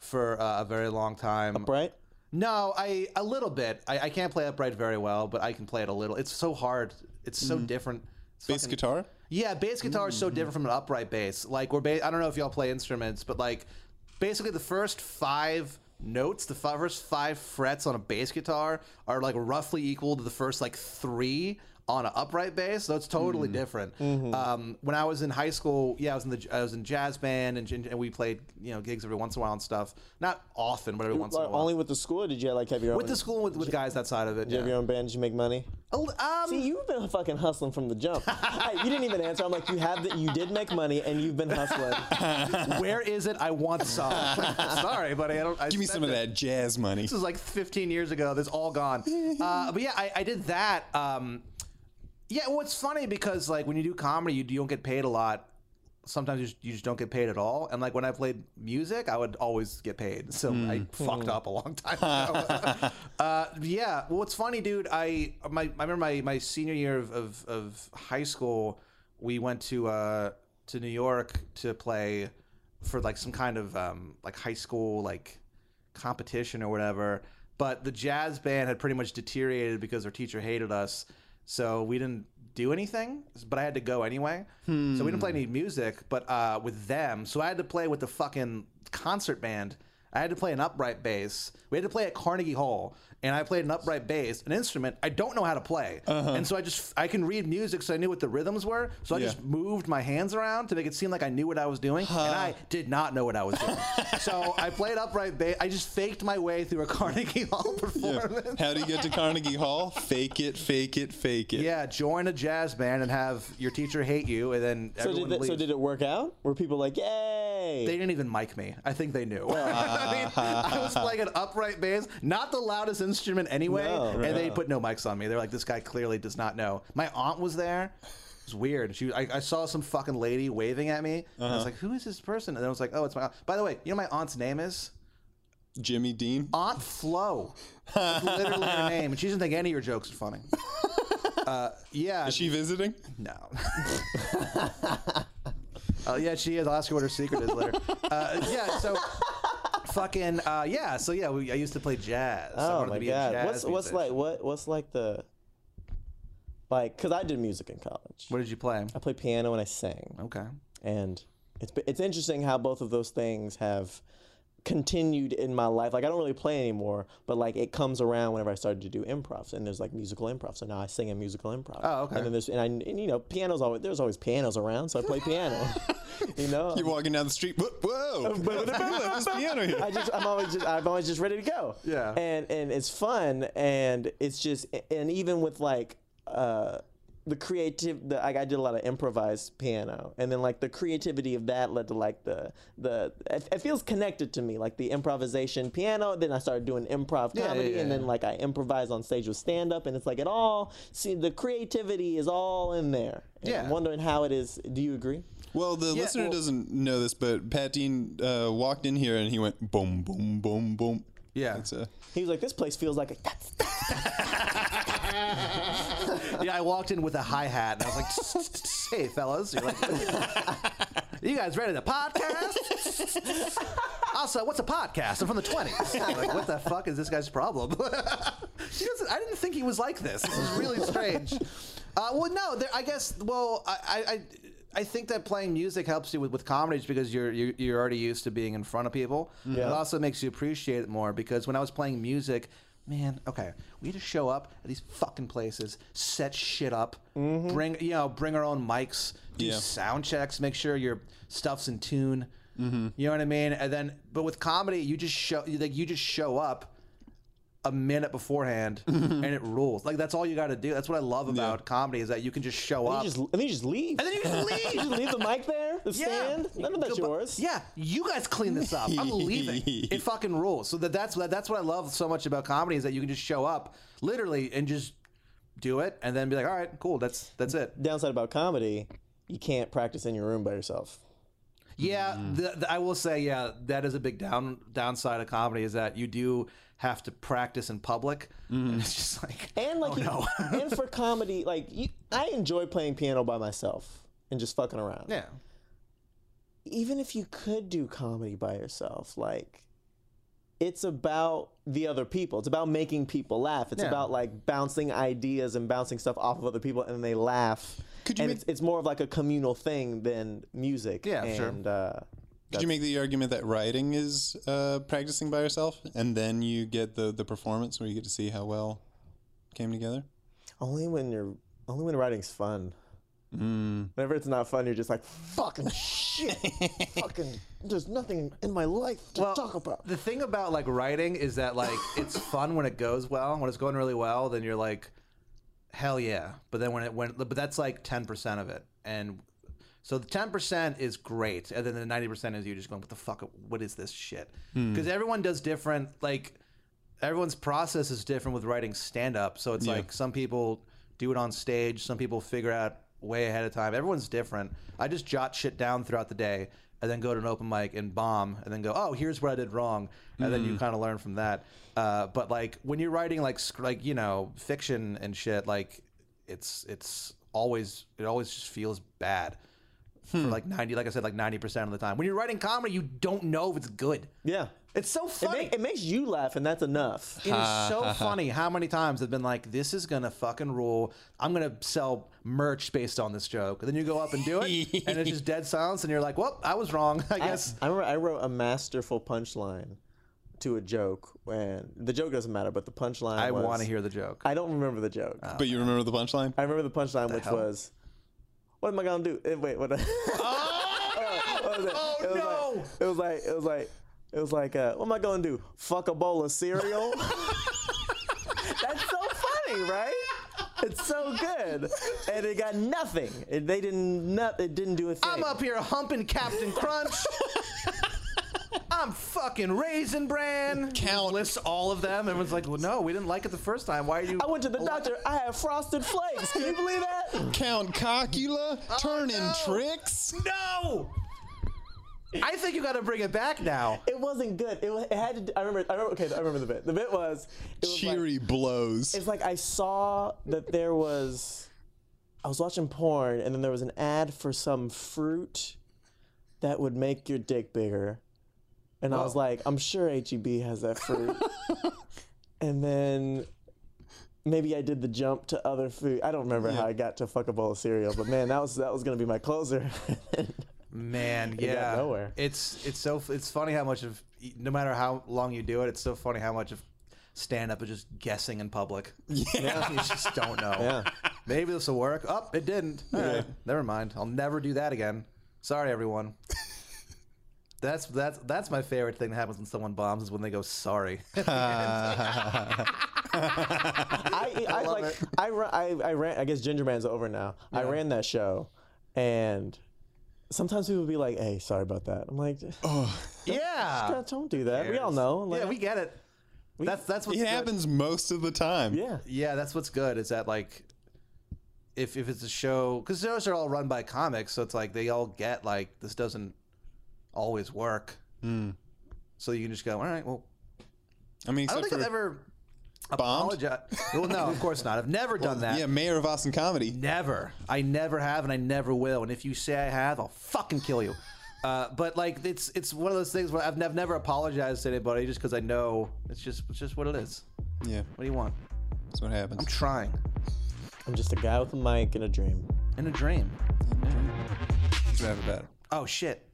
for uh, a very long time. Right? No, I a little bit. I, I can't play upright very well, but I can play it a little. It's so hard. It's so mm. different. It's Bass fucking- guitar? Yeah, bass guitar is so mm. different from an upright bass. Like we're ba- I don't know if y'all play instruments, but like basically the first five notes, the first five frets on a bass guitar are like roughly equal to the first like three on an upright bass. So it's totally different. Um, when I was in high school, yeah, I was in the I was in jazz band and, and we played you know gigs every once in a while and stuff. Not often, but every once in a while. only with the school? Or did you like have your own? with the school with, with guys outside of it. Did you have your own band? Did you make money? A Um, See, you've been fucking hustling from the jump. *laughs* Hey, you didn't even answer. I'm like, you have that. You did make money, and you've been hustling. *laughs* where is it? I want some. *laughs* Sorry, buddy. I don't. I Give me spent some of that jazz money. This is like 15 years ago. That's all gone. Uh, but yeah, I, I did that. Um, yeah, well, it's funny because like when you do comedy, you, you don't get paid a lot. Sometimes you just, you just don't get paid at all. And like when I played music, I would always get paid. So I fucked up a long *laughs* time ago. *laughs* uh, yeah. Well, it's funny, dude. I my I remember my, my senior year of, of, of high school. We went to uh, to New York to play for like some kind of um, like high school like competition or whatever. But the jazz band had pretty much deteriorated because our teacher hated us. So we didn't do anything, but I had to go anyway. So we didn't play any music, but uh, with them. So I had to play with the fucking concert band. I had to play an upright bass. We had to play at Carnegie Hall, and I played an upright bass, an instrument I don't know how to play. Uh-huh. And so I just I can read music, so I knew what the rhythms were. So I Yeah. just moved my hands around to make it seem like I knew what I was doing, and I did not know what I was doing. *laughs* so I played upright bass. I just faked my way through a *laughs* Carnegie Hall performance. How do you get to Carnegie Hall? *laughs* Fake it, fake it, fake it. Yeah, join a jazz band and have your teacher hate you, and then So everyone did, it, so did it work out? Were people like, yay? They didn't even mic me. I think they knew. I mean, I was playing an upright bass, not the loudest instrument anyway, No. and they put no mics on me. They're like, this guy clearly does not know. My aunt was there. It was weird. She, I, I saw some fucking lady waving at me. And I was like, who is this person? And I was like, oh, it's my aunt. By the way, you know my aunt's name is? Jimmy Dean. Aunt Flo. That's literally her name. And she doesn't think any of your jokes are funny. *laughs* Uh, yeah. Is she visiting? No. *laughs* Oh yeah, she is. I'll ask her what her secret is later. Uh, yeah, so fucking uh, yeah. So yeah, we, I used to play jazz. Oh my to be a god. What's what's musician. like what what's like the like? Cause I did music in college. What did you play? I played piano and I sang, Okay. and it's it's interesting how both of those things have continued in my life. Like I don't really play anymore, but like it comes around whenever I started to do improv, and there's like musical improv. So now I sing in musical improv. Oh, okay. And then there's and, I, and you know piano's always there's always pianos around, so I play piano. *laughs* you know. You're walking down the street. Whoa! whoa. *laughs* There's piano here. I just I'm always just I'm always just ready to go. Yeah. And and it's fun and it's just and even with like uh the creative the like I did a lot of improvised piano and then like the creativity of that led to like the the it, it feels connected to me like the improvisation piano then I started doing improv Yeah, comedy yeah, and then like I improvise on stage with stand up and it's like it all see the creativity is all in there and Yeah. I'm wondering how it is do you agree Well, the Yeah, listener well- doesn't know this, but Pat Dean uh, walked in here and he went boom, boom, boom, boom. Yeah. A, he was like this place feels like a *laughs* Yeah, I walked in with a hi hat and I was like, "Hey, fellas, You're like, you guys ready to podcast?" also, what's a podcast? I'm from the 20s. like, what the fuck is this guy's problem? *laughs* he doesn't, I didn't think he was like this. This is really strange. Uh, well, no, there, I guess. Well, I, I, I, I think that playing music helps you with, with comedy just because you're, you're you're already used to being in front of people. It also makes you appreciate it more because when I was playing music. Man, okay, we to show up at these fucking places, set shit up, mm-hmm. bring you know, bring our own mics, do Yeah. sound checks, make sure your stuff's in tune. Mm-hmm. You know what I mean? And then, but with comedy, you just show like you just show up a minute beforehand, *laughs* and it rules. Like that's all you got to do. That's what I love about comedy is that you can just show up. you just and then you just leave and then you just *laughs* leave. You just leave the mic there, the Yeah. stand. None of that's yours. Yeah, you guys clean this up. I'm *laughs* leaving. It fucking rules. So that that's that's what I love so much about comedy is that you can just show up literally and just do it and then be like, all right, cool, that's that's it. Downside about comedy, you can't practice in your room by yourself. Yeah, mm. the, I will say, yeah, that is a big down downside of comedy is that you do have to practice in public, and it's just like, And like, oh, you- no. and for *laughs* comedy, like you, I enjoy playing piano by myself and just fucking around. yeah, Even if you could do comedy by yourself, like it's about the other people. It's about making people laugh. It's Yeah. about like bouncing ideas and bouncing stuff off of other people, and they laugh. Could you and make- it's, it's more of like a communal thing than music. Yeah, and, sure. Uh, Could you make the argument that writing is uh, practicing by yourself, and then you get the the performance where you get to see how well it came together? only when you're only when writing's fun. Mm. Whenever it's not fun, you're just like fucking shit. *laughs* fucking, there's nothing in my life to Well, talk about. The thing about like writing is that like *laughs* it's fun when it goes well. When it's going really well, then you're like, hell yeah. But then when it went, but that's like ten percent of it, and so the ten percent is great, and then the ninety percent is you just going, what the fuck? What is this shit? Because everyone does different. Like everyone's process is different with writing stand up. So it's like some people do it on stage, some people figure out way ahead of time. Everyone's different. I just jot shit down throughout the day and then go to an open mic and bomb and then go, oh, here's what I did wrong. And then you kind of learn from that. Uh, but like when you're writing like sc- like you know fiction and shit, like it's it's always it always just feels bad for hmm. like ninety. Like I said, like ninety percent of the time. When you're writing comedy, you don't know if it's good. Yeah. It's so It, funny. make, it makes you laugh, and that's enough. It is so funny how many times they've been like, "This is gonna fucking rule. I'm gonna sell merch based on this joke." And then you go up and do it, *laughs* and it's just dead silence, and you're like, "Well, I was wrong. I I, guess." I remember I wrote a masterful punchline to a joke, and the joke doesn't matter, but the punchline. I, was- want to hear the joke. I don't remember the joke. Uh, but you remember the punchline? I remember the punchline, which hell? was, "What am I gonna do?" Eh, Wait, what? *laughs* what was it? Oh, it was no! Like, it was like it was like it was like uh, what am I gonna do? Fuck a bowl of cereal? *laughs* That's so funny, right? It's so good, and it got nothing. It, they didn't. Not, it didn't do a thing. I'm up here humping Cap'n Crunch. *laughs* I'm fucking Raisin Bran. Count. Lists all of them. Everyone's like, well, no, we didn't like it the first time. Why are you? I went to the doctor. I have frosted flakes. Can you believe that? Count Chocula oh, turning no. tricks. No! I think you got to bring it back now. It wasn't good. It, it had to. I remember. I remember. Okay, I remember the bit. The bit was. It was like, Cheery blows. it's like I saw that there was. I was watching porn, and then there was an ad for some fruit that would make your dick bigger, and I was like, I'm sure HEB has that fruit. *laughs* and then. Maybe I did the jump to other food. I don't remember how I got to fuck a bowl of cereal, but man, that was that was gonna be my closer. Man, *laughs* yeah. nowhere. It's it's so it's funny how much of no matter how long you do it, it's so funny how much of stand up is just guessing in public. *laughs* Yeah. you just don't know. Yeah. Maybe this will work. Oh, it didn't. All right. Never mind. I'll never do that again. Sorry everyone. That's that's that's my favorite thing that happens when someone bombs is when they go sorry. *laughs* *laughs* I, I, like I, ran, I I ran I guess Ginger Man's over now. I ran that show, and sometimes people be like, "Hey, sorry about that." I'm like, "Oh, yeah. don't do that." We all know. Like, Yeah, we get it. That's that's what's It good. happens most of the time. yeah. Yeah, that's what's good. Is that like, if if it's a show, because shows are all run by comics, so it's like they all get like this doesn't always work. So you can just go, all right, well, I mean, I don't think I've for ever bombed. apologized. well, no, of course not. I've never done that. Yeah, mayor of Austin Comedy. Never. I never have, and I never will. And if you say I have, I'll fucking kill you. Uh, but like, it's it's one of those things where I've nev- never apologized to anybody just because I know it's just it's just what it is. Yeah, What do you want? that's what happens. I'm trying I'm just a guy with a mic and a dream. in a dream. Let's rap about it. Oh shit.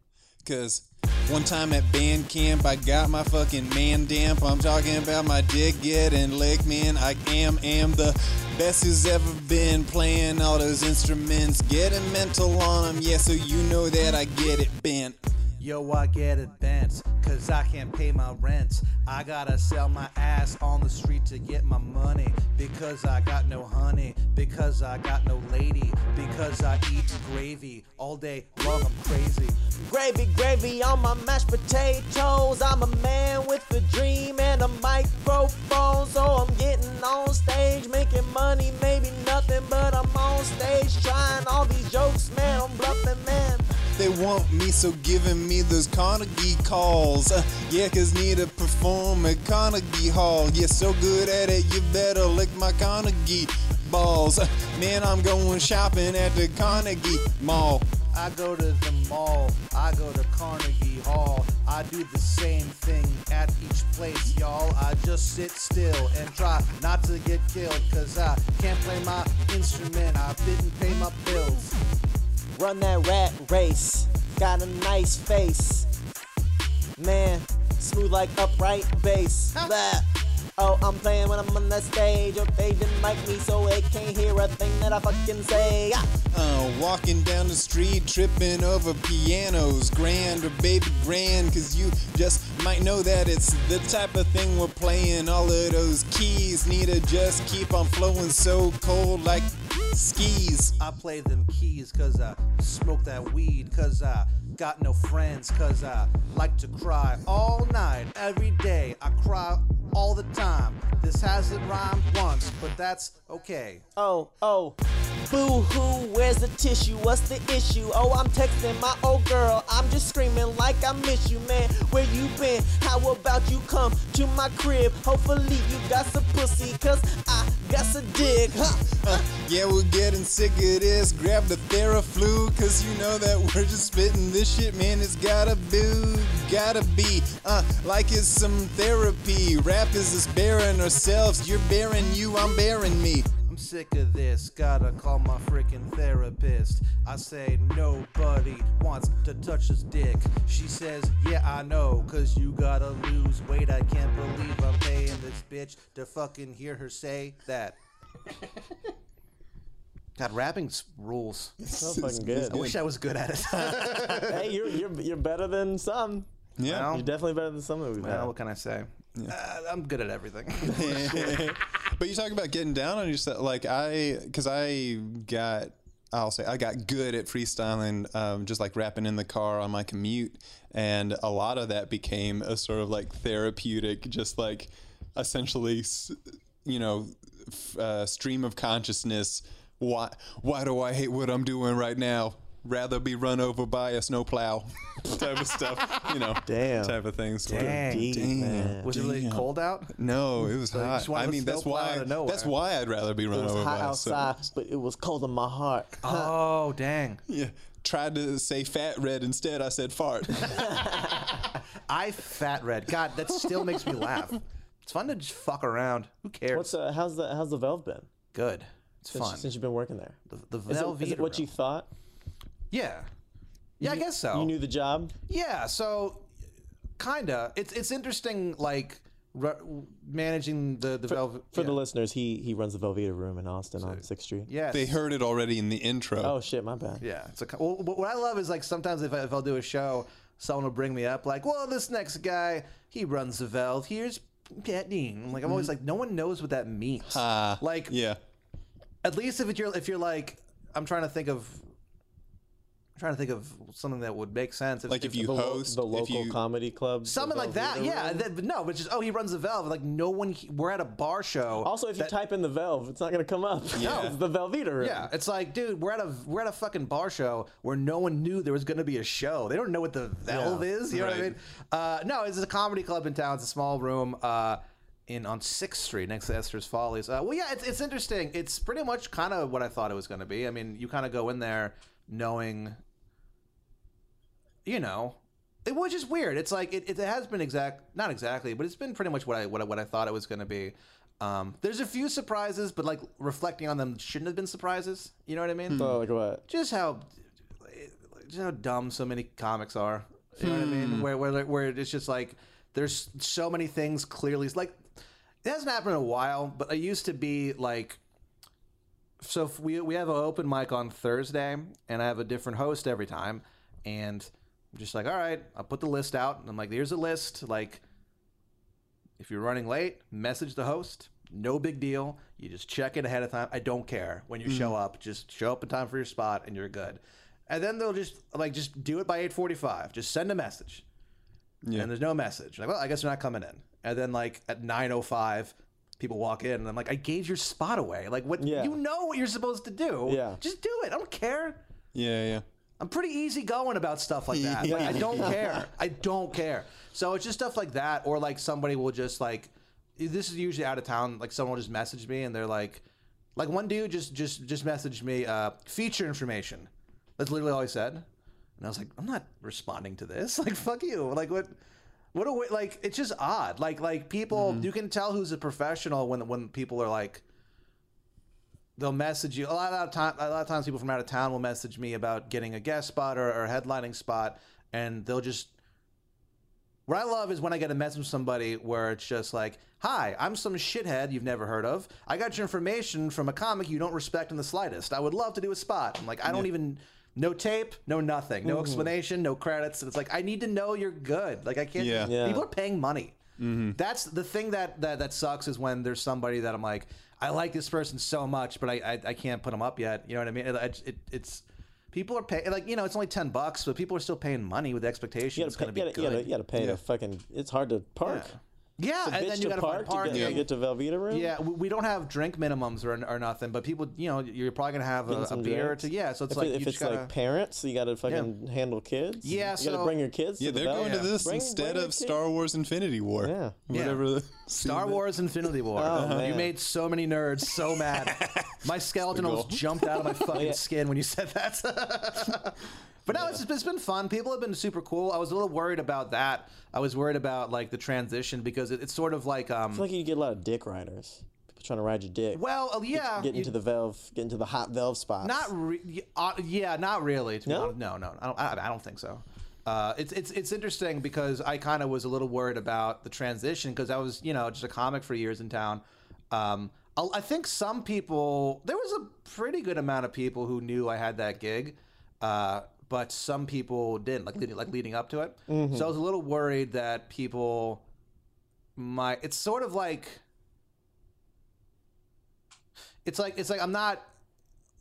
Cause one time at band camp, I got my fucking man damp. I'm talking about my dick getting licked, man. I am am the best who's ever been playing all those instruments, getting mental on them. Yeah, so you know that I get it bent. Yo, I get advanced, cause I can't pay my rent. I gotta sell my ass on the street to get my money. Because I got no honey, because I got no lady, because I eat gravy all day long, I'm crazy. Gravy, gravy on my mashed potatoes. I'm a man with a dream and a microphone. So I'm getting on stage, making money, maybe nothing, but I'm on stage trying all these jokes, man. I'm bluffing, man. They want me, so giving me those Carnegie calls. Uh, yeah, cause need to perform at Carnegie Hall. Yeah, so good at it, you better lick my Carnegie balls. Uh, man, I'm going shopping at the Carnegie Mall. I go to the mall, I go to Carnegie Hall. I do the same thing at each place, y'all. I just sit still and try not to get killed, cause I can't play my instrument. I didn't pay my bills. Run that rat race. Got a nice face. Man, smooth like upright bass. Blah. Oh, I'm playing when I'm on the stage. Oh, they didn't like me, so they can't hear a thing that I fucking say. Ah. Uh, walking down the street, tripping over pianos, grand or baby grand, cause you just might know that it's the type of thing we're playing. All of those keys need to just keep on flowing so cold like skis. I play them keys cause I smoke that weed, cause I got no friends, cause I like to cry all night, every day. I cry all the time. This hasn't rhymed once, but that's okay. Oh, oh. Boo hoo, where's the tissue? What's the issue? Oh, I'm texting my old girl. I'm just screaming like I miss you, man. Where you been? How about you come to my crib? Hopefully you got some pussy, cause I got some dick. Huh? Uh, yeah, we're getting sick of this. Grab the Theraflu, cause you know that we're just spitting this shit, man. It's gotta be, gotta be, uh, like it's some therapy. Rap is us bearing ourselves. You're bearing you, I'm bearing me. I'm sick of this, gotta call my freaking therapist. I say, nobody wants to touch his dick. She says, yeah, I know, cause you gotta lose weight. I can't believe I'm paying this bitch to fucking hear her say that. *laughs* God, rapping s- rules. *laughs* So fucking good. I wish I was good at it. *laughs* hey, you're, you're, you're better than some. Yeah. Well, You're definitely better than some that we've well, had. what can I say? Uh, I'm good at everything. *laughs* but you talk about getting down on yourself. Like I, because I got, I'll say I got good at freestyling, um, just like rapping in the car on my commute, and a lot of that became a sort of like therapeutic, just like essentially, s- you know, f- uh, stream of consciousness. Why, why do I hate what I'm doing right now? Rather be run over by a snowplow, *laughs* type of stuff, you know, Damn. type of things. Sort Dang. Deep, Damn. man. Was it really cold out? No, it was you hot. I mean, that's snowplow why. out of nowhere. That's why I'd rather be run It was over hot by. so- outside, but it was cold in my heart. *laughs* Oh, dang. yeah, tried to say fat red instead. I said fart. *laughs* I fat red. God, that still makes me laugh. It's fun to just fuck around. Who cares? What's uh, how's the how's the valve been good? It's since, fun. since you've been working there? the the Is it, Velveeta is it what you thought? Yeah. Yeah, I guess so. You knew the job. Yeah, so kinda. It's it's interesting, like re- managing the the velvet For yeah. the listeners, he he runs the Velveeta room in Austin on Sixth Street. Yeah, they heard it already in the intro. Oh shit, my bad. Yeah. It's a, co- well, what what I love is like sometimes if, I, if I'll do a show, someone will bring me up like, well, this next guy, he runs the Valve. Here's Pat Dean. Like, I'm always like, no one knows what that means. Ah, like, yeah, at least if you're if you're like, I'm trying to think of. I'm trying to think of something that would make sense. like if you The, lo- host, the local you, comedy club. Something like that, yeah. That, but no, but just oh, he runs the Valve. Like no one. We're at a bar show. Also, if you type in the Velve, it's not gonna come up. Yeah. *laughs* it's the Velveeta room. Yeah, it's like, dude, we're at a we're at a fucking bar show where no one knew there was going to be a show. They don't know what the Valve Yeah, is. You know what I mean? Uh, no, it's a comedy club in town. It's a small room uh, in on Sixth Street next to Esther's Follies. Uh, well, yeah, it's it's interesting. It's pretty much kind of what I thought it was going to be. I mean, you kind of go in there knowing, you know. It was just weird. It's like it, it has been exact, not exactly, but it's been pretty much what I what I, what I thought it was going to be. Um, there's a few surprises, but like reflecting on them, shouldn't have been surprises. You know what I mean? So like what? just how just how dumb so many comics are. You know what I mean? Where where where it's just like there's so many things clearly like it hasn't happened in a while, but it used to be like so we we have an open mic on Thursday and I have a different host every time and I'm just like, all right, I'll put the list out and I'm like, here's a list, like if you're running late, message the host. No big deal. You just check it ahead of time. I don't care when you hmm. show up. Just show up in time for your spot, and you're good. And then they'll just like just do it by 8:45. Just send a message, Yeah. and there's no message. Like, well, I guess they're not coming in. And then like at 9:05, people walk in, and I'm like, I gave your spot away. Like, what? Yeah. You know what you're supposed to do. Yeah. Just do it. I don't care. yeah, yeah. I'm pretty easy going about stuff like that. *laughs* Like, I don't care. I don't care. So it's just stuff like that, or like somebody will just like, this is usually out of town. Like someone will just message me and they're like, like one dude just just just messaged me uh, feature information. That's literally all he said, and I was like, I'm not responding to this. *laughs* Like fuck you. Like what? What a way, like it's just odd. Like like people, mm-hmm. you can tell who's a professional when when people are like they'll message you a lot of time a lot of times people from out of town will message me about getting a guest spot or, or a headlining spot and they'll just what I love is when I get a message from somebody where it's just like, "Hi, I'm some shithead you've never heard of. I got your information from a comic you don't respect in the slightest. I would love to do a spot." I'm like, I don't even no tape, no nothing, no mm-hmm. explanation, no credits. It's like I need to know you're good. Like I can't. Yeah. Yeah. People are paying money. Mm-hmm. That's the thing that, that that sucks is when there's somebody that I'm like, I like this person so much, but I I, I can't put them up yet. You know what I mean? It, it, it's people are paying like you know it's only ten bucks, but people are still paying money with the expectation You it's gotta, going to you, be gotta, good. you gotta pay Yeah. to fucking. It's hard to park. Yeah, It's a and then you got to park find to parking. get, to get to Velveeta room. Yeah, we, we don't have drink minimums or, or nothing, but people, you know, you're probably gonna have a, a some beer or two. Yeah, so it's if, like it- you if just it's gotta, like parents, you gotta fucking handle kids. Yeah, you so- gotta bring your kids. Yeah, to the they're Vel- going to this Bring- instead bring of. Star Wars Infinity War. Yeah. Yeah. Whatever. the- Star Wars Infinity War. Oh, You made so many nerds so mad. *laughs* My skeleton almost jumped out of my *laughs* fucking skin when you said that. *laughs* but no, it's, it's been fun. People have been super cool. I was a little worried about that. I was worried about like the transition because it, it's sort of like um. I feel like you get a lot of dick riders. People trying to ride your dick. well, uh, yeah, Get you- into the valve. Get into the hot valve spots. Not re- uh, yeah, not really. No? no, no, I don't, I, I don't think so. Uh, it's it's it's interesting because I kind of was a little worried about the transition because I was you know just a comic for years in town. Um, I I think some people there was a pretty good amount of people who knew I had that gig, uh, but some people didn't like leading, like leading up to it. Mm-hmm. So I was a little worried that people might. It's sort of like it's like it's like I'm not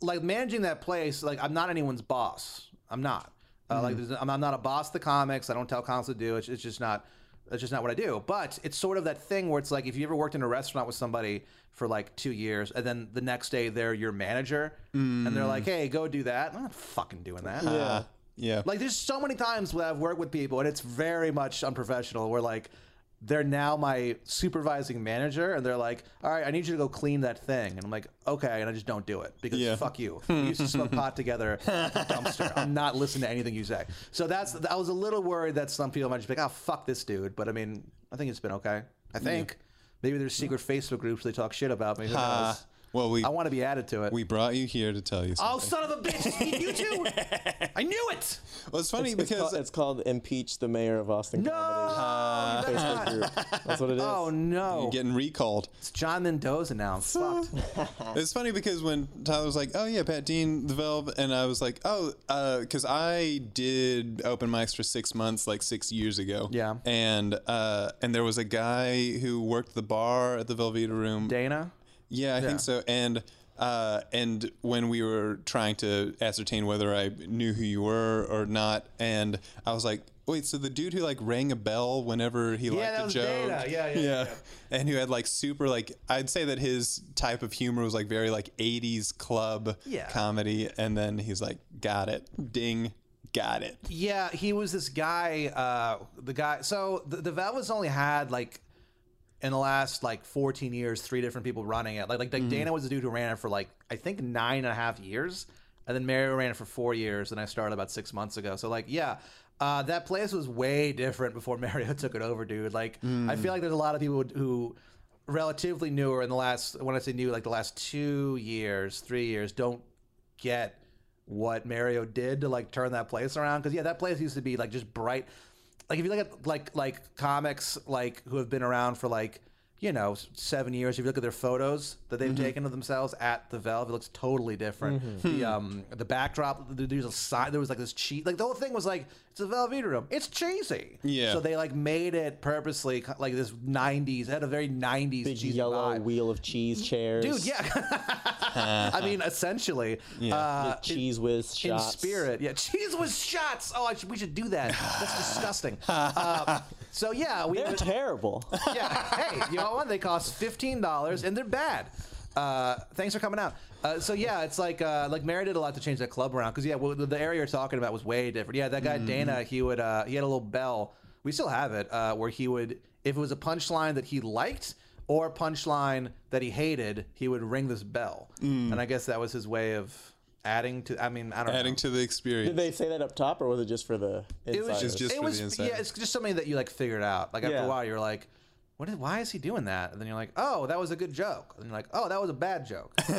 like managing that place. Like I'm not anyone's boss. I'm not. Uh, Like there's, I'm, I'm not a boss the comics. I don't tell comics to do. It's, it's just not. It's just not what I do. But it's sort of that thing where it's like if you ever worked in a restaurant with somebody for like two years, and then the next day they're your manager, and they're like, "Hey, go do that." I'm not fucking doing that. Uh, yeah. Like there's so many times where I've worked with people and it's very much unprofessional where like they're now my supervising manager and they're like, all right, I need you to go clean that thing. And I'm like, okay. And I just don't do it because Yeah. fuck you. *laughs* We used to smoke pot together at the dumpster. *laughs* I'm not listening to anything you say. So that's, I was a little worried that some people might just be like, oh, fuck this dude. But I mean, I think it's been okay. I think. Maybe there's secret Facebook groups they talk shit about me. Who knows? Well, we I want to be added to it. we brought you here to tell you something. oh, son of a bitch. you too. *laughs* I knew it. well, it's funny It's, because called, it's called impeach the mayor of Austin No. Comedy. you better Facebook group. That's what it is. Oh, no. you're getting recalled. It's John Mendoza now. I'm *laughs* fucked. It's funny because when Tyler was like, "Oh yeah, Pat Dean, the Velv," and I was like, "Oh," because I did open mics for six months, like six years ago. Yeah. and uh, and there was a guy who worked the bar at the Velveeta Room. Dana? Yeah, I think so. And uh, and when we were trying to ascertain whether I knew who you were or not, and I was like, wait, so the dude who like rang a bell whenever he liked that a was joke, Dana. Yeah, yeah, yeah, and who had like super like I'd say that his type of humor was like very like '80s club Yeah. comedy, and then he's like, got it, ding, got it. Yeah, he was this guy. Uh, the guy. So the, the Velvet's only had like in the last like 14 years, three different people running it. Like like, like Dana was the dude who ran it for like I think nine and a half years, and then Mario ran it for four years, and I started about six months ago. So like yeah. Uh, that place was way different before *laughs* Mario took it over, dude. Like, I feel like there's a lot of people who relatively newer in the last, when I say new, like the last two years, three years, don't get what Mario did to like turn that place around. Because yeah, that place used to be like just bright. Like if you look at like like comics like who have been around for like you know seven years, if you look at their photos that they've taken of themselves at the Valve, it looks totally different. The um the backdrop, there's a side. There was like this cheese. Like the whole thing was like it's a Velveeta room. It's cheesy. Yeah. So they like made it purposely like this '90s. It had a very '90s Big cheesy yellow vibe. wheel of cheese chairs. Dude, yeah. *laughs* I mean, essentially, uh, Cheez Whiz shots. in spirit. Yeah, cheese with shots. Oh, I should, we should do that. That's disgusting. *laughs* Uh, so yeah, we They're terrible. *laughs* yeah. Hey, you know what? They cost fifteen dollars and they're bad. Uh, thanks for coming out. Uh, so yeah, it's like uh, like Mary did a lot to change that club around because yeah, well, the, the area you're talking about was way different. Yeah, that guy Dana, he would uh, he had a little bell. We still have it uh, where he would if it was a punchline that he liked or a punchline that he hated, he would ring this bell, and I guess that was his way of adding to. I mean, I don't Adding know. to the experience. Did they say that up top, or was it just for the? Insiders? It was insiders? just it for was the yeah, it's just something that you like figured out. Like after Yeah. a while, you're like, what is, why is he doing that? And then you're like, oh, that was a good joke. And you're like, oh, that was a bad joke. *laughs*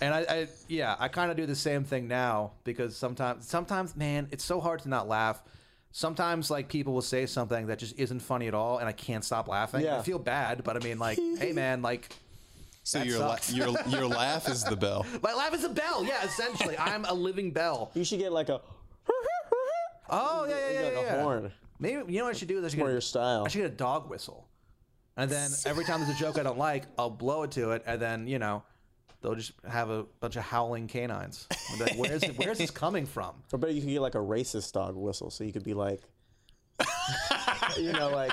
and I, I yeah, I kind of do the same thing now because sometimes, sometimes, man, it's so hard to not laugh. Sometimes like people will say something that just isn't funny at all, and I can't stop laughing. Yeah. I feel bad, but I mean, like, *laughs* hey, man, like. So that your, la- your your *laughs* laugh is the bell. My laugh is a bell, yeah. Essentially, I'm a living bell. You should get like a. Oh yeah, yeah, yeah, like yeah. a yeah. horn. Maybe you know what I should do is I should More get your style. I should get a dog whistle, and then *laughs* every time there's a joke I don't like, I'll blow it to it, and then you know they'll just have a bunch of howling canines. I'll be like, where's it, where's this coming from? *laughs* Or better, you could get like a racist dog whistle, so you could be like, *laughs* you know, like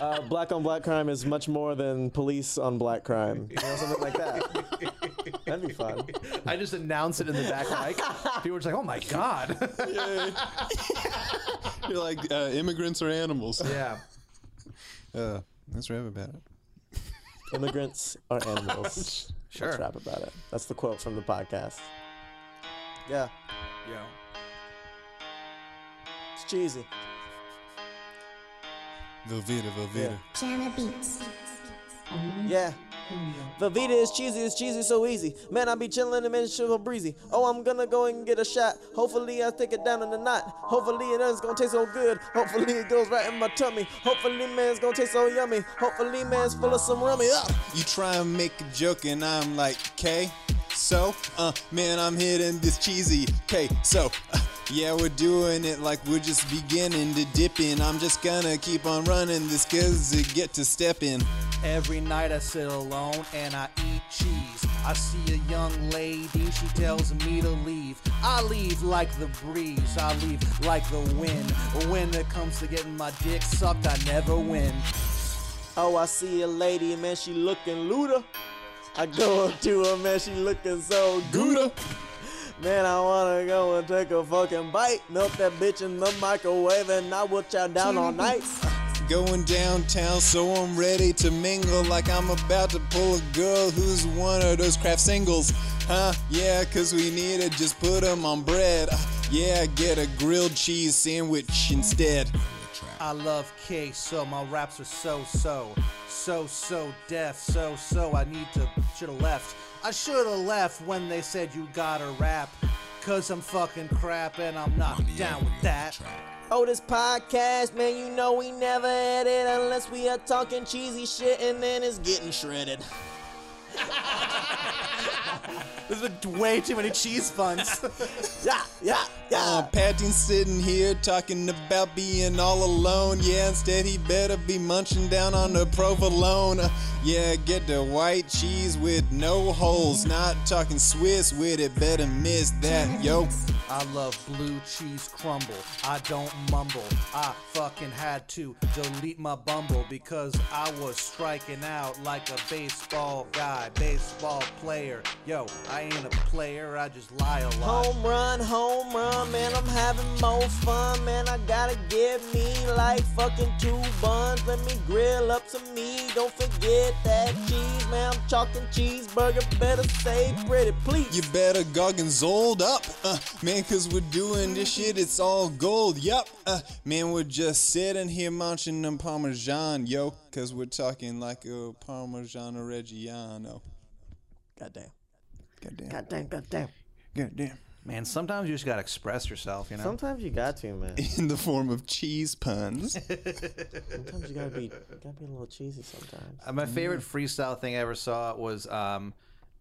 uh, black on black crime is much more than police on black crime. You know, something like that. That'd be fun. I just announce it in the back mic. People are just like, oh my god. *laughs* You're like uh, immigrants are animals. yeah. *laughs* Uh, let's rap about it. Immigrants are animals. Sure. Let's rap about it. That's the quote from the podcast. Yeah, Yeah. it's cheesy. Velveeta, Velveeta. Jana Beats. Yeah. Velveeta is cheesy, it's cheesy so easy. Man, I be chillin' and man, it's so breezy. Oh, I'm gonna go and get a shot. Hopefully, I take it down in the knot. Hopefully, it is gonna taste so good. Hopefully, it goes right in my tummy. Hopefully, man's gonna taste so yummy. Hopefully, man's full of some rummy. Ah! You try and make a joke and I'm like, okay, so, uh, man, I'm hitting this cheesy. Okay, so, uh, yeah, we're doing it like we're just beginning to dip in. I'm just gonna keep on running this cause I get to step in. Every night I sit alone and I eat cheese. I see a young lady, she tells me to leave. I leave like the breeze, I leave like the wind. When it comes to getting my dick sucked, I never win. Oh, I see a lady, man, she looking looter. I go up to her, man, she looking so Gouda. Man, I wanna go and take a fucking bite. Melt that bitch in the microwave and I will chow down all *laughs* night. Going downtown, so I'm ready to mingle like I'm about to pull a girl who's one of those craft singles. Huh? Yeah, cause we need to just put 'em on bread. Uh, yeah, get a grilled cheese sandwich instead. I love queso, my raps are so so, so so deaf, so so. I need to, should've left. I should've left when they said you gotta rap. Cause I'm fucking crap and I'm not down with that. Oh, this podcast, man, you know we never edit unless we are talking cheesy shit and then it's getting shredded. *laughs* There's been way too many cheese puns. *laughs* Yeah, yeah, Uh, yeah. Patton's sitting here talking about being all alone. Yeah, instead he better be munching down on the provolone. Uh, yeah, get the white cheese with no holes. Not talking Swiss with it, better miss that, yo. I love blue cheese crumble. I don't mumble. I fucking had to delete my bumble because I was striking out like a baseball guy, baseball player. Yo, I ain't a player, I just lie a lot. Home run, home run, man, I'm having more fun, man. I gotta get me like fucking two buns. Let me grill up some meat. Don't forget that cheese, man. I'm talking cheeseburger. Better say pretty, please. You better gorgonzoled up, uh, man, cause we're doing this shit, it's all gold, yup. Uh, man, we're just sitting here munching them Parmesan, yo, cause we're talking like a Parmigiano Reggiano. Goddamn. Goddamn. Goddamn, goddamn. Goddamn. Man, sometimes you just gotta express yourself, you know? Sometimes you got to, man. *laughs* In the form of cheese puns. *laughs* Sometimes you gotta be, gotta be a little cheesy sometimes. Uh, my favorite freestyle thing I ever saw was um,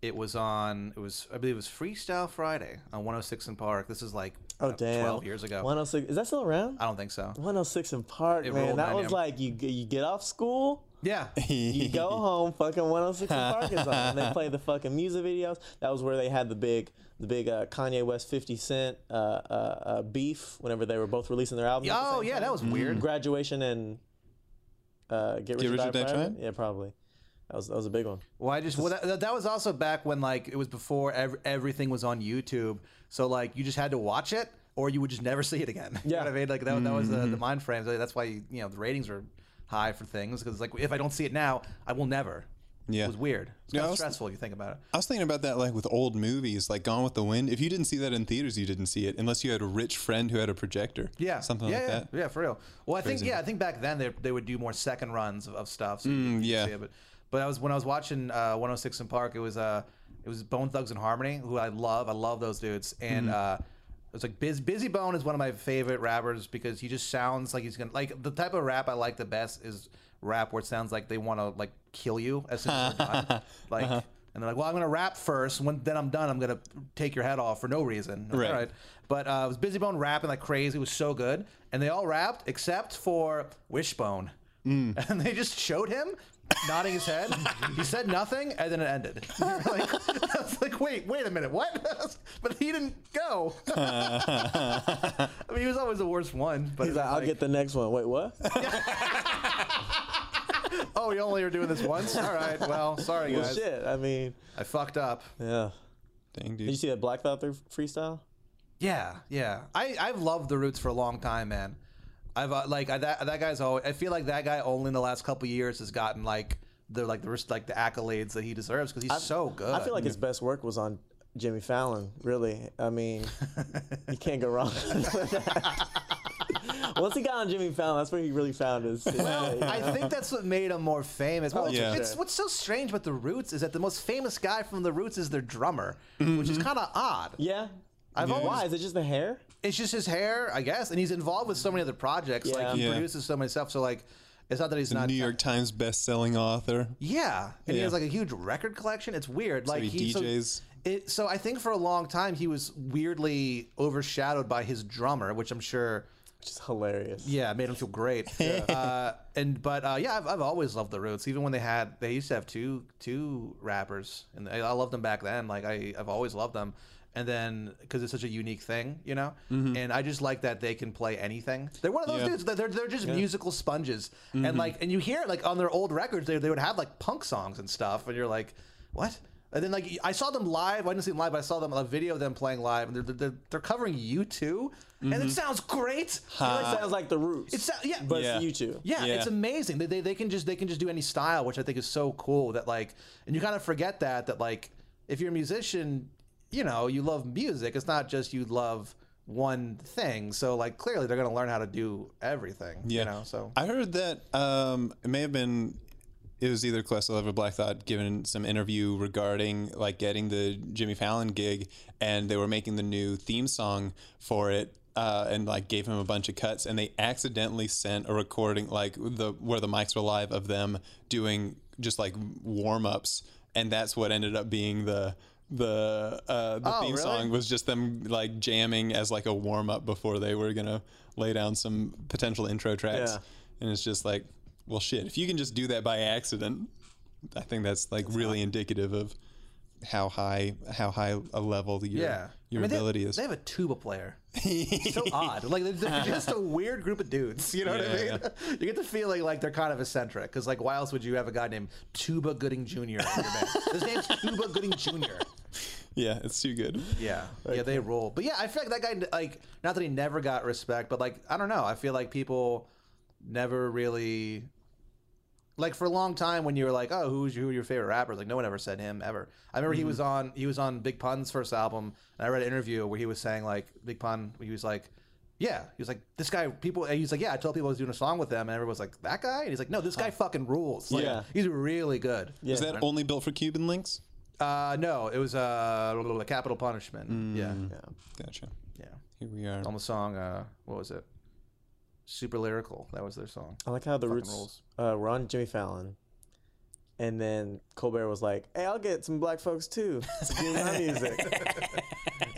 it was on it was I believe it was Freestyle Friday on 106 & Park. This is like Oh uh, damn. 12 years ago. 106. Is that still around? I don't think so. 106 & Park, It man. rolled That on was him. like you you get off school, Yeah. *laughs* you go home, fucking 106 & Park is on. And they play the fucking music videos. That was where they had the big the big uh, Kanye West 50 Cent uh, uh, uh, beef whenever they were both releasing their albums. at the Oh yeah, time. that was weird. Graduation and uh, Get Rich, or Rich Die, or Die Trying? Trying? Yeah, probably. That was that was a big one. Well, I just well, that, that was also back when like it was before ev- everything was on YouTube. So like you just had to watch it, or you would just never *laughs* see it again. you know Yeah. what I mean? Like that, that was the, the mind frame. So That's why you know the ratings were high for things because like if I don't see it now, I will never. Yeah. It was weird. It's Yeah, kind of stressful. if you think about it. I was thinking about that like with old movies, like Gone with the Wind. If you didn't see that in theaters, you didn't see it unless you had a rich friend who had a projector. Yeah, something yeah, like yeah, that. Yeah, for real. Well, I think yeah, I think back then they, they would do more second runs of, of stuff. So Mm, yeah. it, but but I was when I was watching uh, 106 & Park, it was uh it was Bone Thugs-n-Harmony, who I love. I love those dudes, and Mm-hmm. uh, it was like Biz, Bizzy Bone is one of my favorite rappers because he just sounds like he's gonna like the type of rap I like the best is rap where it sounds like they want to like kill you as soon as they're done, *laughs* like. Uh-huh. And they're like, "Well, I'm gonna rap first. When then I'm done, I'm gonna take your head off for no reason." Right. All right. But uh, it was Bizzy Bone rapping like crazy. It was so good, and they all rapped except for Wishbone, Mm. *laughs* and they just showed him nodding his head. he said nothing, and then it ended. *laughs* like, I was like, "Wait, wait a minute, what?" but he didn't go. I mean, he was always the worst one. But He's like, I'll like, get the next one. Wait, what? *laughs* Oh, you only are doing this once. All right. Well, sorry well, guys. shit. I mean, I fucked up. yeah. Dang, dude. Did you see that Black Thought freestyle? Yeah, yeah. I I've loved the Roots for a long time, man. I've uh, like I, that that guy's always. I feel like that guy only in the last couple years has gotten like the like the like the accolades that he deserves because he's so good. I feel like his best work was on Jimmy Fallon. Really, I mean, *laughs* you can't go wrong. *laughs* Once he got on Jimmy Fallon, that's where he really found his. his Well, I think that's what made him more famous. Well, it's, yeah. it's what's so strange about the Roots is that the most famous guy from the Roots is their drummer, mm-hmm. which is kind of odd. yeah. I've Yeah. always Why is it just the hair? it's just his hair, I guess, and he's involved with so many other projects. Yeah. Like he Yeah. produces so many stuff. So like, it's not that he's not New York Times best-selling author. Yeah, and he has like a huge record collection. It's weird. Like he so- DJs. it, so I think for a long time he was weirdly overshadowed by his drummer, which I'm sure, Which is hilarious. yeah, made him feel great. *laughs* uh, and but uh, yeah, I've, I've always loved the Roots. Even when they had, they used to have two two rappers, and I, I loved them back then. Like I, I've always loved them. And then because it's such a unique thing, you know, and I just like that they can play anything. They're one of those Mm-hmm. Yeah. dudes. that They're they're just musical sponges, and like, and you hear it like on their old records, they they would have like punk songs and stuff, and you're like, what? And then like I saw them live. I didn't see them live, but I saw them a video of them playing live, and they're they're, they're covering U2, and it sounds great. You're It sounds like the Roots. It's yeah, but Yeah. it's U2. yeah, Yeah. it's amazing. They, they they can just they can just do any style, which I think is so cool. That like, and you kind of forget that that like, if you're a musician, you know, you love music. It's not just you love one thing. So like, clearly they're gonna learn how to do everything. Yeah. You know, so I heard that um, it may have been it was either Questlove or Black Thought giving some interview regarding like getting the Jimmy Fallon gig, and they were making the new theme song for it. Uh, and like gave him a bunch of cuts, and they accidentally sent a recording like the where the mics were live of them doing just like warm ups, and that's what ended up being the the uh, the Oh, theme really? song was just them like jamming as like a warm up before they were gonna lay down some potential intro tracks. Yeah. And it's just like, well, shit. If you can just do that by accident, I think that's like really indicative of how high how high a level your yeah, your I mean, they- ability is. They have a tuba player. so *laughs* odd. Like they're- just a weird group of dudes. You know what I Yeah, mean? You get the feeling like they're kind of eccentric. Because like, why else would you have a guy named Tuba Gooding Jr. in your band? His name's Tuba Gooding Jr. yeah, it's too good. Yeah, yeah, they roll. But yeah, I feel like that guy, like, not that he never got respect, but like, I don't know. I feel like people never really, like, for a long time when you were like, oh, who's who your favorite rappers? Like, no one ever said him ever. I remember he was on he was on Big Pun's first album, and I read an interview where he was saying like Big Pun, he was like. Yeah, he was like this guy. People, and he's like, yeah. I told people I was doing a song with them, and everyone was like, that guy. And he's like, no, this guy fucking rules. Like, Yeah. he's really good. Yeah. Is that only built for Cuban links? Uh, no, it was uh, Capital Punishment. Yeah, Yeah. Gotcha. yeah. Here we are. on the song uh what was it super lyrical. That was their song. I like how the Fucking Roots uh, were on Jimmy Fallon, and then Colbert was like, "Hey, I'll get some black folks too my *laughs* music." *laughs*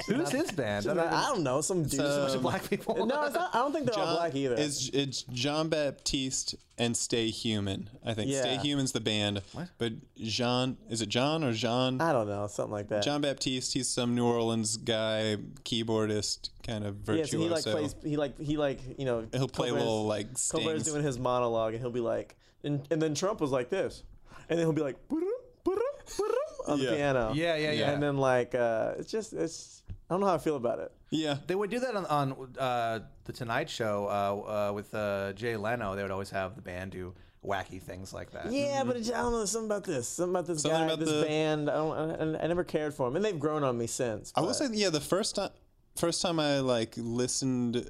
who's his band I, I don't know, some dude. So- some- black people no, it's not, I don't think they're all black either. It's it's Jean Batiste and Stay Human. I think Stay Yeah. Human's the band. What? But Jean is it John or Jean? I don't know, something like that. Jon Batiste. He's some New Orleans guy, keyboardist, kind of yeah, so virtuoso. he like plays. He like he like you know. He'll play Colbert's- little like Colbert's stings. doing his monologue, and he'll be like, and, and then Trump was like this. and then he'll be like "Ba-dum, ba-dum, ba-dum," on Yeah. the piano. Yeah, yeah, yeah. And then like uh, it's just it's I don't know how I feel about it. Yeah. They would do that on, on uh, the Tonight Show uh, uh, with uh, Jay Leno. They would always have the band do wacky things like that. Yeah, but it's, I don't know something about this. Something about this Something guy, about this the- band. I don't. I, I never cared for them, and they've grown on me since. I will but- say, yeah, the first time, first time I like listened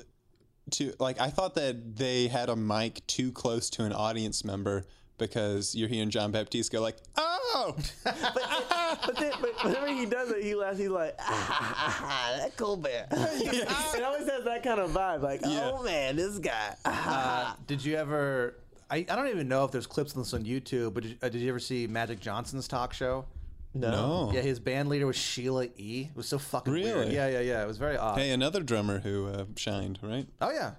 to, like, I thought that they had a mic too close to an audience member because you're hearing Jon Batiste go like, "Oh, *laughs* but, then, but whenever he does it, he laughs. He's like, ah, that cool bear. *laughs* *laughs* it always has that kind of vibe. Like, Yeah. oh man, this guy. Uh, did you ever? I, I don't even know if there's clips of this on YouTube, but did, uh, did you ever see Magic Johnson's talk show? no." Yeah, his band leader was Sheila E. It was so fucking weird. Really? Yeah, yeah, yeah. It was very odd. Hey, another drummer who uh, shined, right? Oh yeah.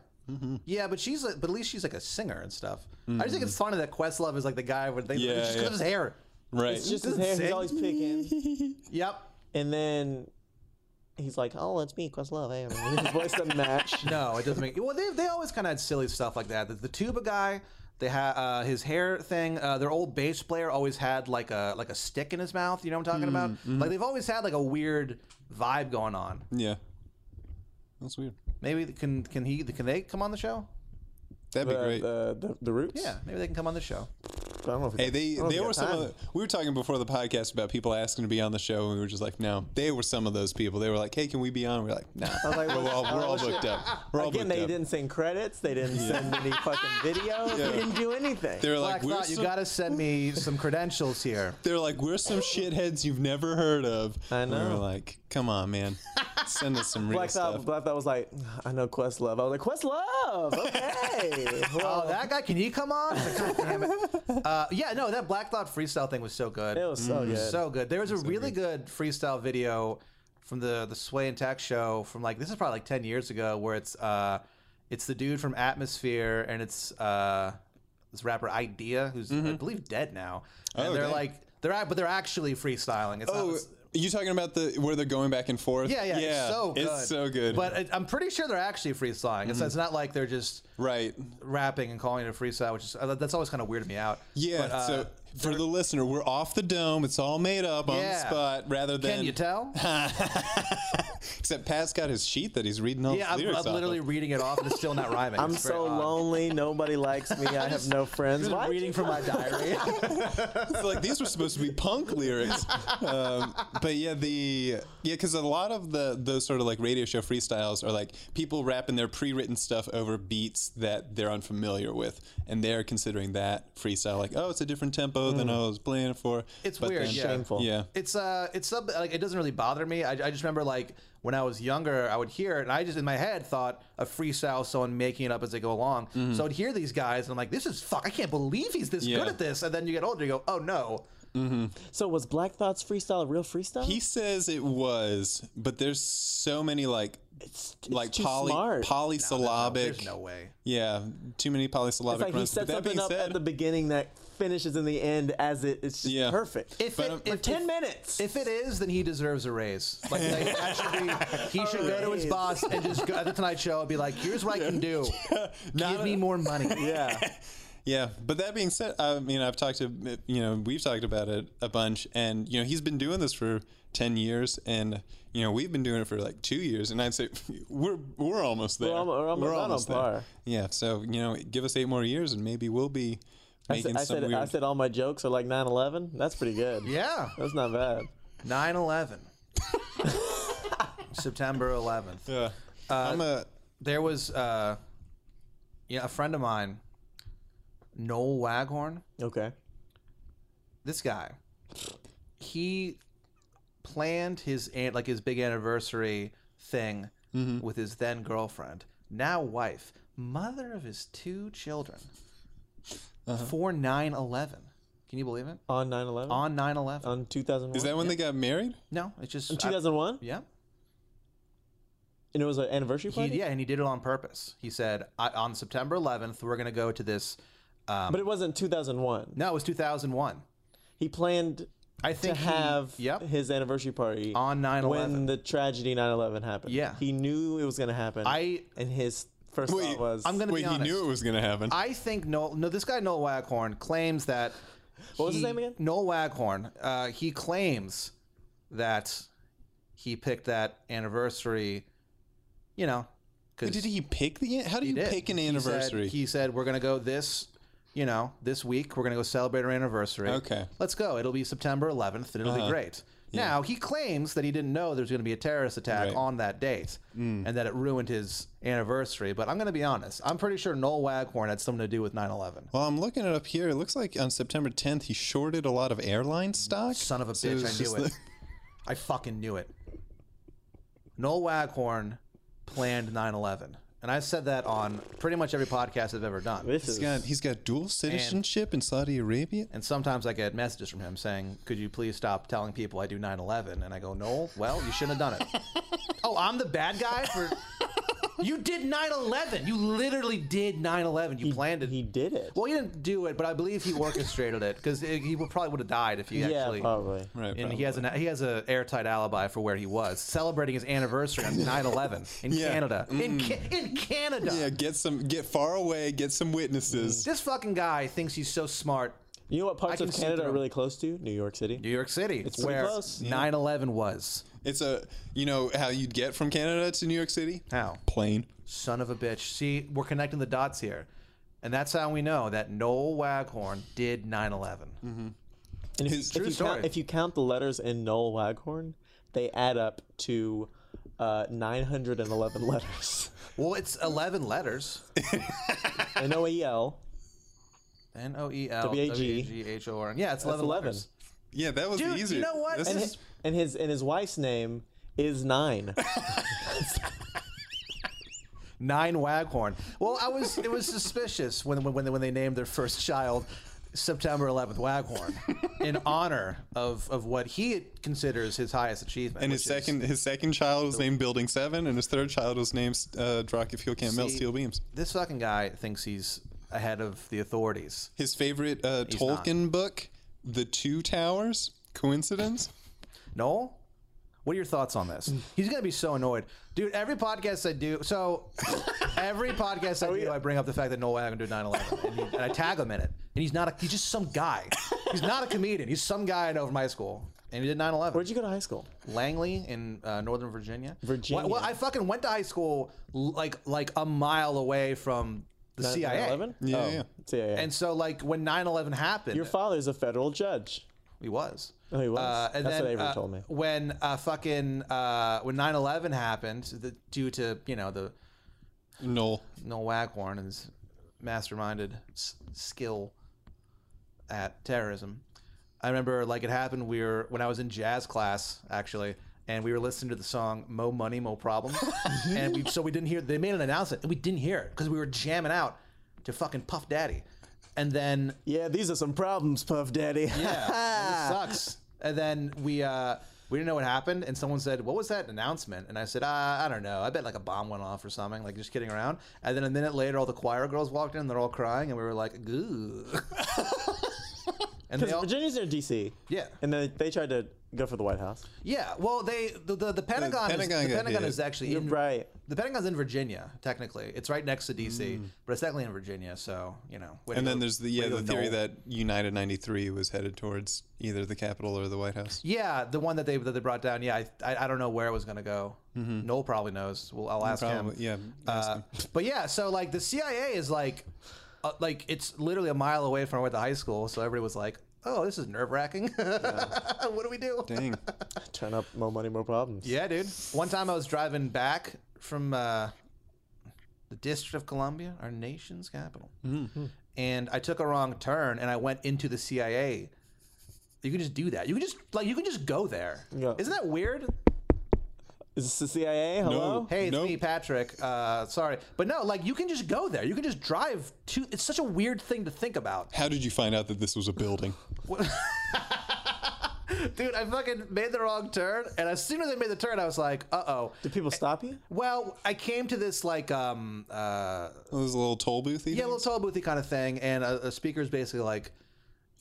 Yeah, but she's but at least she's like a singer and stuff. I just think it's funny that Questlove is like the guy with they, Yeah, just yeah. his hair. Right. It's just his hair. He's always picking. *laughs* Yep. And then he's like, oh, it's me, Questlove. Hey, his voice doesn't match. *laughs* No, it doesn't make. Well, they, they always kind of had silly stuff like that. The, the tuba guy, they had uh, his hair thing. Uh, their old bass player always had like a like a stick in his mouth. You know what I'm talking about? Like they've always had like a weird vibe going on. yeah. That's weird. Maybe can can he can they come on the show? That'd be The, great. the, the, the roots? Yeah, maybe they can come on the show. I don't know if Hey, they, don't they think were some got of the, we were talking before the podcast about people asking to be on the show, and we were just like, no, they were some of those people. They were like, hey, can we be on? We are like, nah, was like, *laughs* we're all, we're all shit. booked up. We're all Again, booked they up. didn't send credits. They didn't send any fucking *laughs* video. Yeah. They didn't do anything. They were Black like, we're Thought, you got to send me *laughs* some credentials here. they're like, we're some shitheads you've never heard of. I And we know. were like, come on, man, send us some real Black stuff. Thought, Black Thought was like, I know Questlove. I was like, Questlove. Okay. well, Oh, that guy, can he come on? Like, God damn it. Uh, yeah, no, that Black Thought freestyle thing was so good. it was so good. So good. There was a really good freestyle video from the the Sway and Tech show from like this is probably like ten years ago where it's uh it's the dude from Atmosphere and it's uh this rapper Eyedea who's I believe dead now. And Oh, they're dang. like they're act- but they're actually freestyling. It's Oh, not, are you talking about the where they're going back and forth? yeah, yeah, yeah. it's so good. It's so good. But it, I'm pretty sure they're actually freestyling. It's, it's not like they're just right. rapping and calling it a freestyle, which is uh, that's always kind of weirded me out. Yeah. But, uh, so for the listener, we're off the dome. It's all made up on the Yeah. spot, rather than. can you tell? *laughs* Except Pat's got his sheet that he's reading all Yeah, the I'm, lyrics I'm off literally of. reading it off, and it's still not rhyming. I'm It's very so odd. lonely. Nobody likes me. I have no *laughs* friends. Just Why reading from my diary. *laughs* It's like these were supposed to be punk lyrics, um, but yeah, the yeah, because a lot of the those sort of like radio show freestyles are like people rapping their pre-written stuff over beats that they're unfamiliar with, and they're considering that freestyle like, oh, it's a different tempo than hmm. I was playing for. It's But weird, then- yeah. Shameful. Yeah, it's uh, it's sub like it doesn't really bother me. I, I just remember like when I was younger, I would hear it, and I just in my head thought a freestyle, someone making it up as they go along. Mm-hmm. So I'd hear these guys, and I'm like, this is fuck. I can't believe he's this Yeah. good at this. And then you get older, you go, oh no. Mm-hmm. So was Black Thought's freestyle a real freestyle? he says it was, but there's so many like it's, it's like too poly smart. polysyllabic. There's no way. Yeah, too many polysyllabic It's like he runs. sets But that something being up said, at the beginning that finishes in the end as it. It's just Yeah. perfect. If But, it, um, if, For ten if- minutes. If it is, then he deserves a raise. Like, like *laughs* that should be, he should go to his raise. boss and just go at the Tonight Show and be like, "Here's what I can do. *laughs* Give me more money." *laughs* yeah. Yeah, but that being said, I mean, I've talked to you know we've talked about it a bunch, and you know he's been doing this for ten years, and you know we've been doing it for like two years, and I'd say we're we're almost there. We're almo- we're almost- right on there. par. Yeah, so you know, give us eight more years, and maybe we'll be I making said, I said, weird. I said all my jokes are like 9/11. That's pretty good. *laughs* Yeah. That's not bad. 9/11. *laughs* September 11th. yeah, I'm a There was uh yeah, a friend of mine, Noel Waghorn. Okay. This guy, he planned his like his big anniversary thing with his then girlfriend, now wife, mother of his two children, for 9/11. Can you believe it? On 9/11. On 9/11. on 2001. is that when they got married? no, it's just in 2001? yeah. And it was an anniversary He, party. yeah, and he did it on purpose. He said, I, on September 11th, we're going to go to this. Um, But it wasn't 2001. no, it was 2001. He planned I to think he- have yep. his anniversary party On 9/11. when the tragedy 9/11 happened. Yeah. He knew it was going to happen. I- and his first Wait, thought was I'm going to Wait, be he knew it was going to happen. I think Noel, no, this guy Noel Waghorn claims that What was his name again? Noel Waghorn. Uh, he claims that he picked that anniversary. You know, because Did he pick the? How do you did. pick an He said- anniversary? He said, "We're gonna go this, you know, this week. We're gonna go celebrate our anniversary. Okay. let's go. It'll be September 11th, and it'll be Uh-huh. Great." Now he claims that he didn't know there was going to be a terrorist attack Right. on that date, mm. and that it ruined his anniversary. But I'm going to be honest. I'm pretty sure Noel Waghorn had something to do with 9/11. well, I'm looking it up here. It looks like on September 10th he shorted a lot of airline stock. Son of a So bitch! I knew it. I fucking knew it. Noel Waghorn planned 9/11, and I said that on pretty much every podcast I've ever done. This He's is got he's got dual citizenship in Saudi Arabia. And sometimes I get messages from him saying, "Could you please stop telling people I do 9/11?" And I go, "No, well, you shouldn't have done it." *laughs* oh, I'm the bad guy for. *laughs* You did 9/11. You literally did 9/11. You planned it. he did it. well, he didn't do it, but I believe he orchestrated it because he would probably would have died if he yeah, actually. probably. Right. And he has an he has a airtight alibi for where he was celebrating his anniversary on 9/11 in *laughs* Yeah. Canada. Mm. In Ca- in Canada. Yeah, get some get far away, get some witnesses. This fucking guy thinks he's so smart. You know what parts can of see Canada through. are really close to? New York City. New York City. It's pretty where close. 9/11 was. It's a you know how you'd get from Canada to New York City? How? Plane. Son of a bitch. See, we're connecting the dots here. And that's how we know that Noel Waghorn did 9 11. And if, His- if True you story. count, if you count the letters in Noel Waghorn, they add up to uh, 911 *laughs* letters. Well, it's 11 letters N O E L. N O E L W-A-G. W-A-G H O R N. Yeah, it's 11, 11. letters. Yeah, that was Dude, easy. you know what? This And is- his, and his and his wife's name is Nine. *laughs* Nine Waghorn. Well, I was it was suspicious when when when they, named their first child September 11th Waghorn in honor of of what he considers his highest achievement. and his second his second child was named Building Seven, and his third child was named uh, Drock if you can't melt steel beams. this fucking guy thinks he's ahead of the authorities. His favorite uh, not. Tolkien book, The Two Towers. Coincidence? Noel, what are your thoughts on this? He's gonna be so annoyed, dude. Every podcast I do, so every podcast I do, I bring up the fact that Noel Waghorn did 9/11, and, he, and I tag him in it. And he's not a, he's just some guy. He's not a comedian. He's some guy I know from high school, and he did 9/11. Where'd you go to high school? Langley in uh, Northern Virginia. Virginia. Well, well, I fucking went to high school like like a mile away from the CIA. 9/11? Yeah, oh, yeah. CIA. And so like when 9/11 happened, your father's a federal judge. He was. Oh, he was? Uh, and That's then, what Avery uh, told me. When uh, fucking uh, when 9/11 happened, the, due to you know the No. Noel Waghorn and his masterminded s- skill at terrorism, I remember like it happened. We were when I was in jazz class actually. And we were listening to the song "Mo Money, Mo Problems," *laughs* and we, so we didn't hear. They made an announcement, and we didn't hear it because we were jamming out to fucking Puff Daddy. And then Yeah, these are some problems, Puff Daddy. yeah, it *laughs* sucks. And then we uh, we didn't know what happened, and someone said, "What was that announcement?" And I said, uh, "I don't know. I bet like a bomb went off or something. Like just kidding around." And then a minute later, all the choir girls walked in, and they're all crying, and we were like, "Goo." *laughs* and they Because all, Virginia's near D.C. yeah, And then they tried to go for the White House. yeah. Well, they the the, the Pentagon, Pentagon is, the Pentagon is actually You're in right. the Pentagon's in Virginia. Technically, it's right next to D.C., but it's technically in Virginia. So you know. way to And then go- there's the yeah the theory Noel. that United 93 was headed towards either the Capitol or the White House. Yeah, the one that they that they brought down. Yeah, I I, I don't know where it was going to go. Noel probably knows. Well, I'll ask Probably, him. yeah. ask Uh, him. but yeah, so like the CIA is like, uh, like it's literally a mile away from where I went to high school. So everybody was like, "Oh, this is nerve wracking. *laughs* what do we do?" Dang. Turn up more money, more problems. Yeah, dude. One time I was driving back from uh, the District of Columbia, our nation's capital, and I took a wrong turn and I went into the CIA. You can just do that. You can just like you can just go there. Yeah. Isn't that weird? Is this the CIA? Hello? No, Hey, it's Nope. me, Patrick. Uh, sorry, but no, like you can just go there. You can just drive to. It's such a weird thing to think about, How did you find out that this was a building? *laughs* dude. I fucking made the wrong turn, and as soon as I made the turn, I was like, "Uh oh." Did people stop you? Well, I came to this like um uh It was a little toll boothy. yeah, a little toll boothy kind of thing, and a, a speaker's basically like,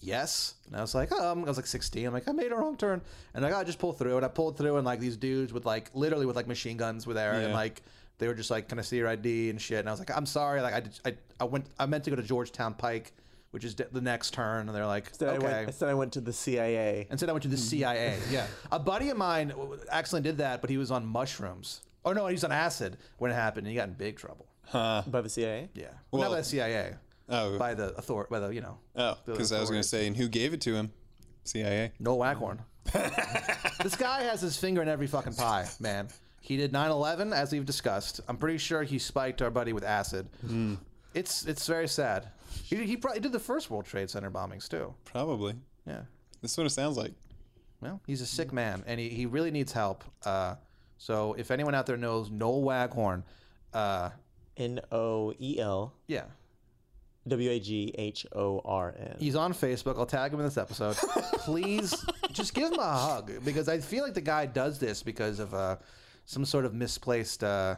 "Yes," and I was like, "Oh," I was like 16. I'm like, "I made a wrong turn," and I got just pull through, and I pulled through, and like these dudes with like literally with like machine guns were there, and like they were just like, "Can I see your ID?" and shit, and I was like, "I'm sorry, like I did- I, I went I meant to go to Georgetown Pike." which is d- the next turn. And they're like, Instead, I okay. went, instead I went to the CIA. Instead, I went to the mm-hmm. CIA. Yeah. A buddy of mine w- accidentally did that, but he was on mushrooms. Oh no, he was on acid when it happened, and he got in big trouble. Huh. By the CIA? Yeah, well, not by the CIA, Oh. by the author, by the you know, Oh, because I was going to say, and who gave it to him? CIA. Noel Waghorn. *laughs* this guy has his finger in every fucking pie, man. He did 9/11, as we've discussed. I'm pretty sure he spiked our buddy with acid. It's it's very sad. He, he probably did the first World Trade Center bombings too. Probably. Yeah. That's what it sounds like. Well, he's a sick man, and he, he really needs help. Uh, so if anyone out there knows Noel Waghorn, uh, N O E L yeah, W A G H O R N. he's on Facebook. I'll tag him in this episode. *laughs* Please, just give him a hug because I feel like the guy does this because of uh, some sort of misplaced uh,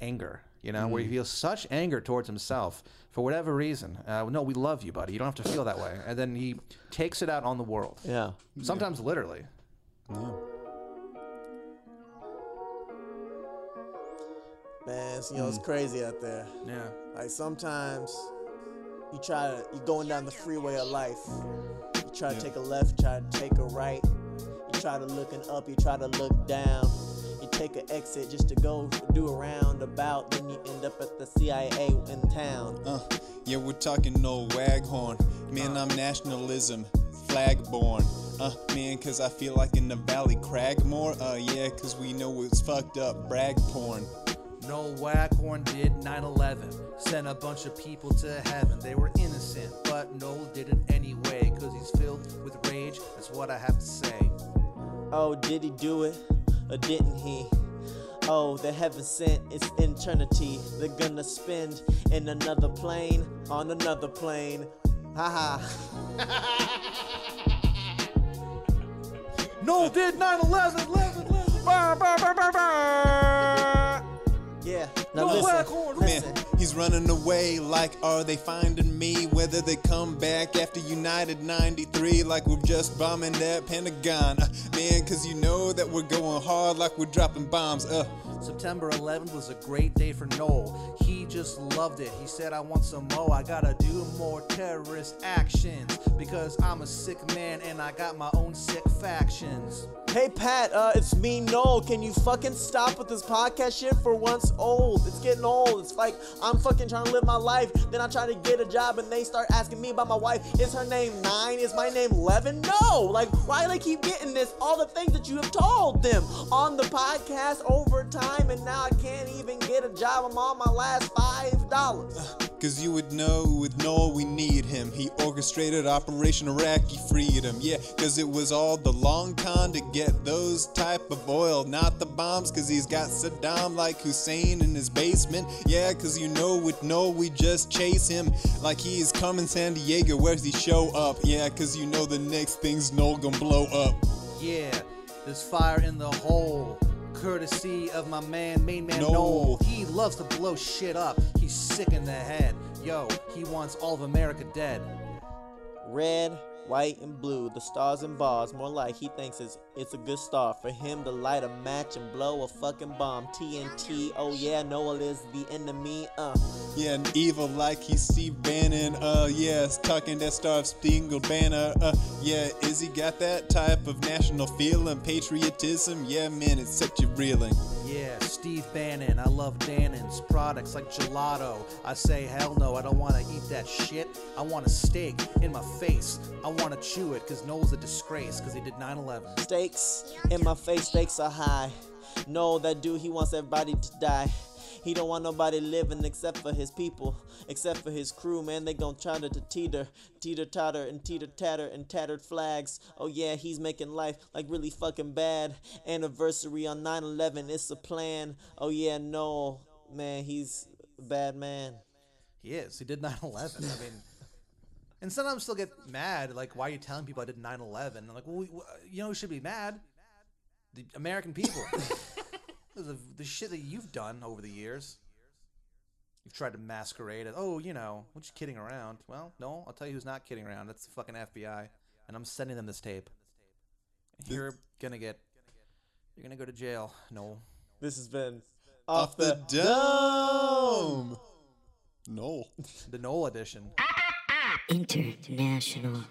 anger. You know, where he feels such anger towards himself for whatever reason. Uh, no, we love you, buddy. You don't have to feel that way. And then he takes it out on the world. Yeah. Sometimes literally. Yeah. Man, it's, you know, it's crazy out there. Yeah. Like sometimes you try to, you're going down the freeway of life. You try to take a left, try to take a right. You try to looking up, you try to look down. You take an exit just to go do a roundabout. Then you end up at the CIA in town. Uh, yeah, we're talking no waghorn. Man, I'm nationalism, flag born. Uh, man, cause I feel like in the valley Cragmore. Uh, yeah, cause we know it's fucked up brag porn. No Waghorn did 9-11 Sent a bunch of people to heaven They were innocent, but Noel did it anyway Cause he's filled with rage, that's what I have to say Oh, did he do it or didn't he? Oh, the heaven sent, it's eternity. They're gonna spend in another plane, on another plane. Haha. *laughs* Noel did 9-11 Yeah. Now No listen, Waghorn, Man, he's running away like are they finding me? Whether they come back after United 93 like we're just bombing that Pentagon. Uh, man, cause you know that we're going hard like we're dropping bombs. Uh, September 11th was a great day for Noel. He just loved it. He said, I want some more. I gotta do more terrorist actions. Because I'm a sick man and I got my own sick factions. Hey Pat, uh, it's me, Noel. Can you fucking stop with this podcast shit for once old? It's getting old. It's like I'm fucking trying to live my life. Then I try to get a job and they start asking me about my wife. Is her name Nine? Is my name Levin? No! Like, why do they keep getting this? All the things that you have told them on the podcast over time, and now I can't even get a job. I'm on my last five dollars. *laughs* Cause you would know with Noel we need him. He orchestrated Operation Iraqi Freedom. Yeah, cause it was all the long con to get those type of oil, not the bombs. Cause he's got Saddam like Hussein in his basement. Yeah, cause you know with Noel we just chase him like he's coming San Diego. Where's he show up? Yeah, cause you know the next thing's no gonna blow up. Yeah, there's fire in the hole. Courtesy of my man, main man Noel. Noel. He loves to blow shit up. He's sick in the head. Yo, he wants all of America dead. Red, white, and blue, the stars and bars. More like he thinks it's it's a good start for him to light a match and blow a fucking bomb. TNT, oh yeah, Noel is the enemy. Uh, Yeah, and evil like he's Steve Bannon. Uh, yeah, talking that Star Spangled Banner. Uh, yeah, is he got that type of national feeling, patriotism? Yeah, man, it's such a reeling. Yeah, Steve Bannon. I love Dannon's products like gelato. I say hell no, I don't want to eat that shit. I want a steak in my face. I want to chew it because Noel's a disgrace because he did 9/11. stakes in my face, stakes are high. No, that dude, he wants everybody to die. He don't want nobody living except for his people, except for his crew, man. They gon' try to teeter, teeter totter, and teeter tatter, and tattered flags. Oh yeah, he's making life like really fucking bad. Anniversary on 9/11, it's a plan. Oh yeah, no, man, he's a bad man. He is. He did 9/11. I mean, *laughs* and sometimes still get mad. Like, why are you telling people I did 9/11? I'm like, well, we, you know, who should be mad? The American people. *laughs* the, the shit that you've done over the years. You've tried to masquerade as, oh, you know, we're just kidding around. Well, no, I'll tell you who's not kidding around. That's the fucking FBI, and I'm sending them this tape. You're gonna get, you're gonna go to jail. No, This has been Off the dome! No. the Noel edition. International.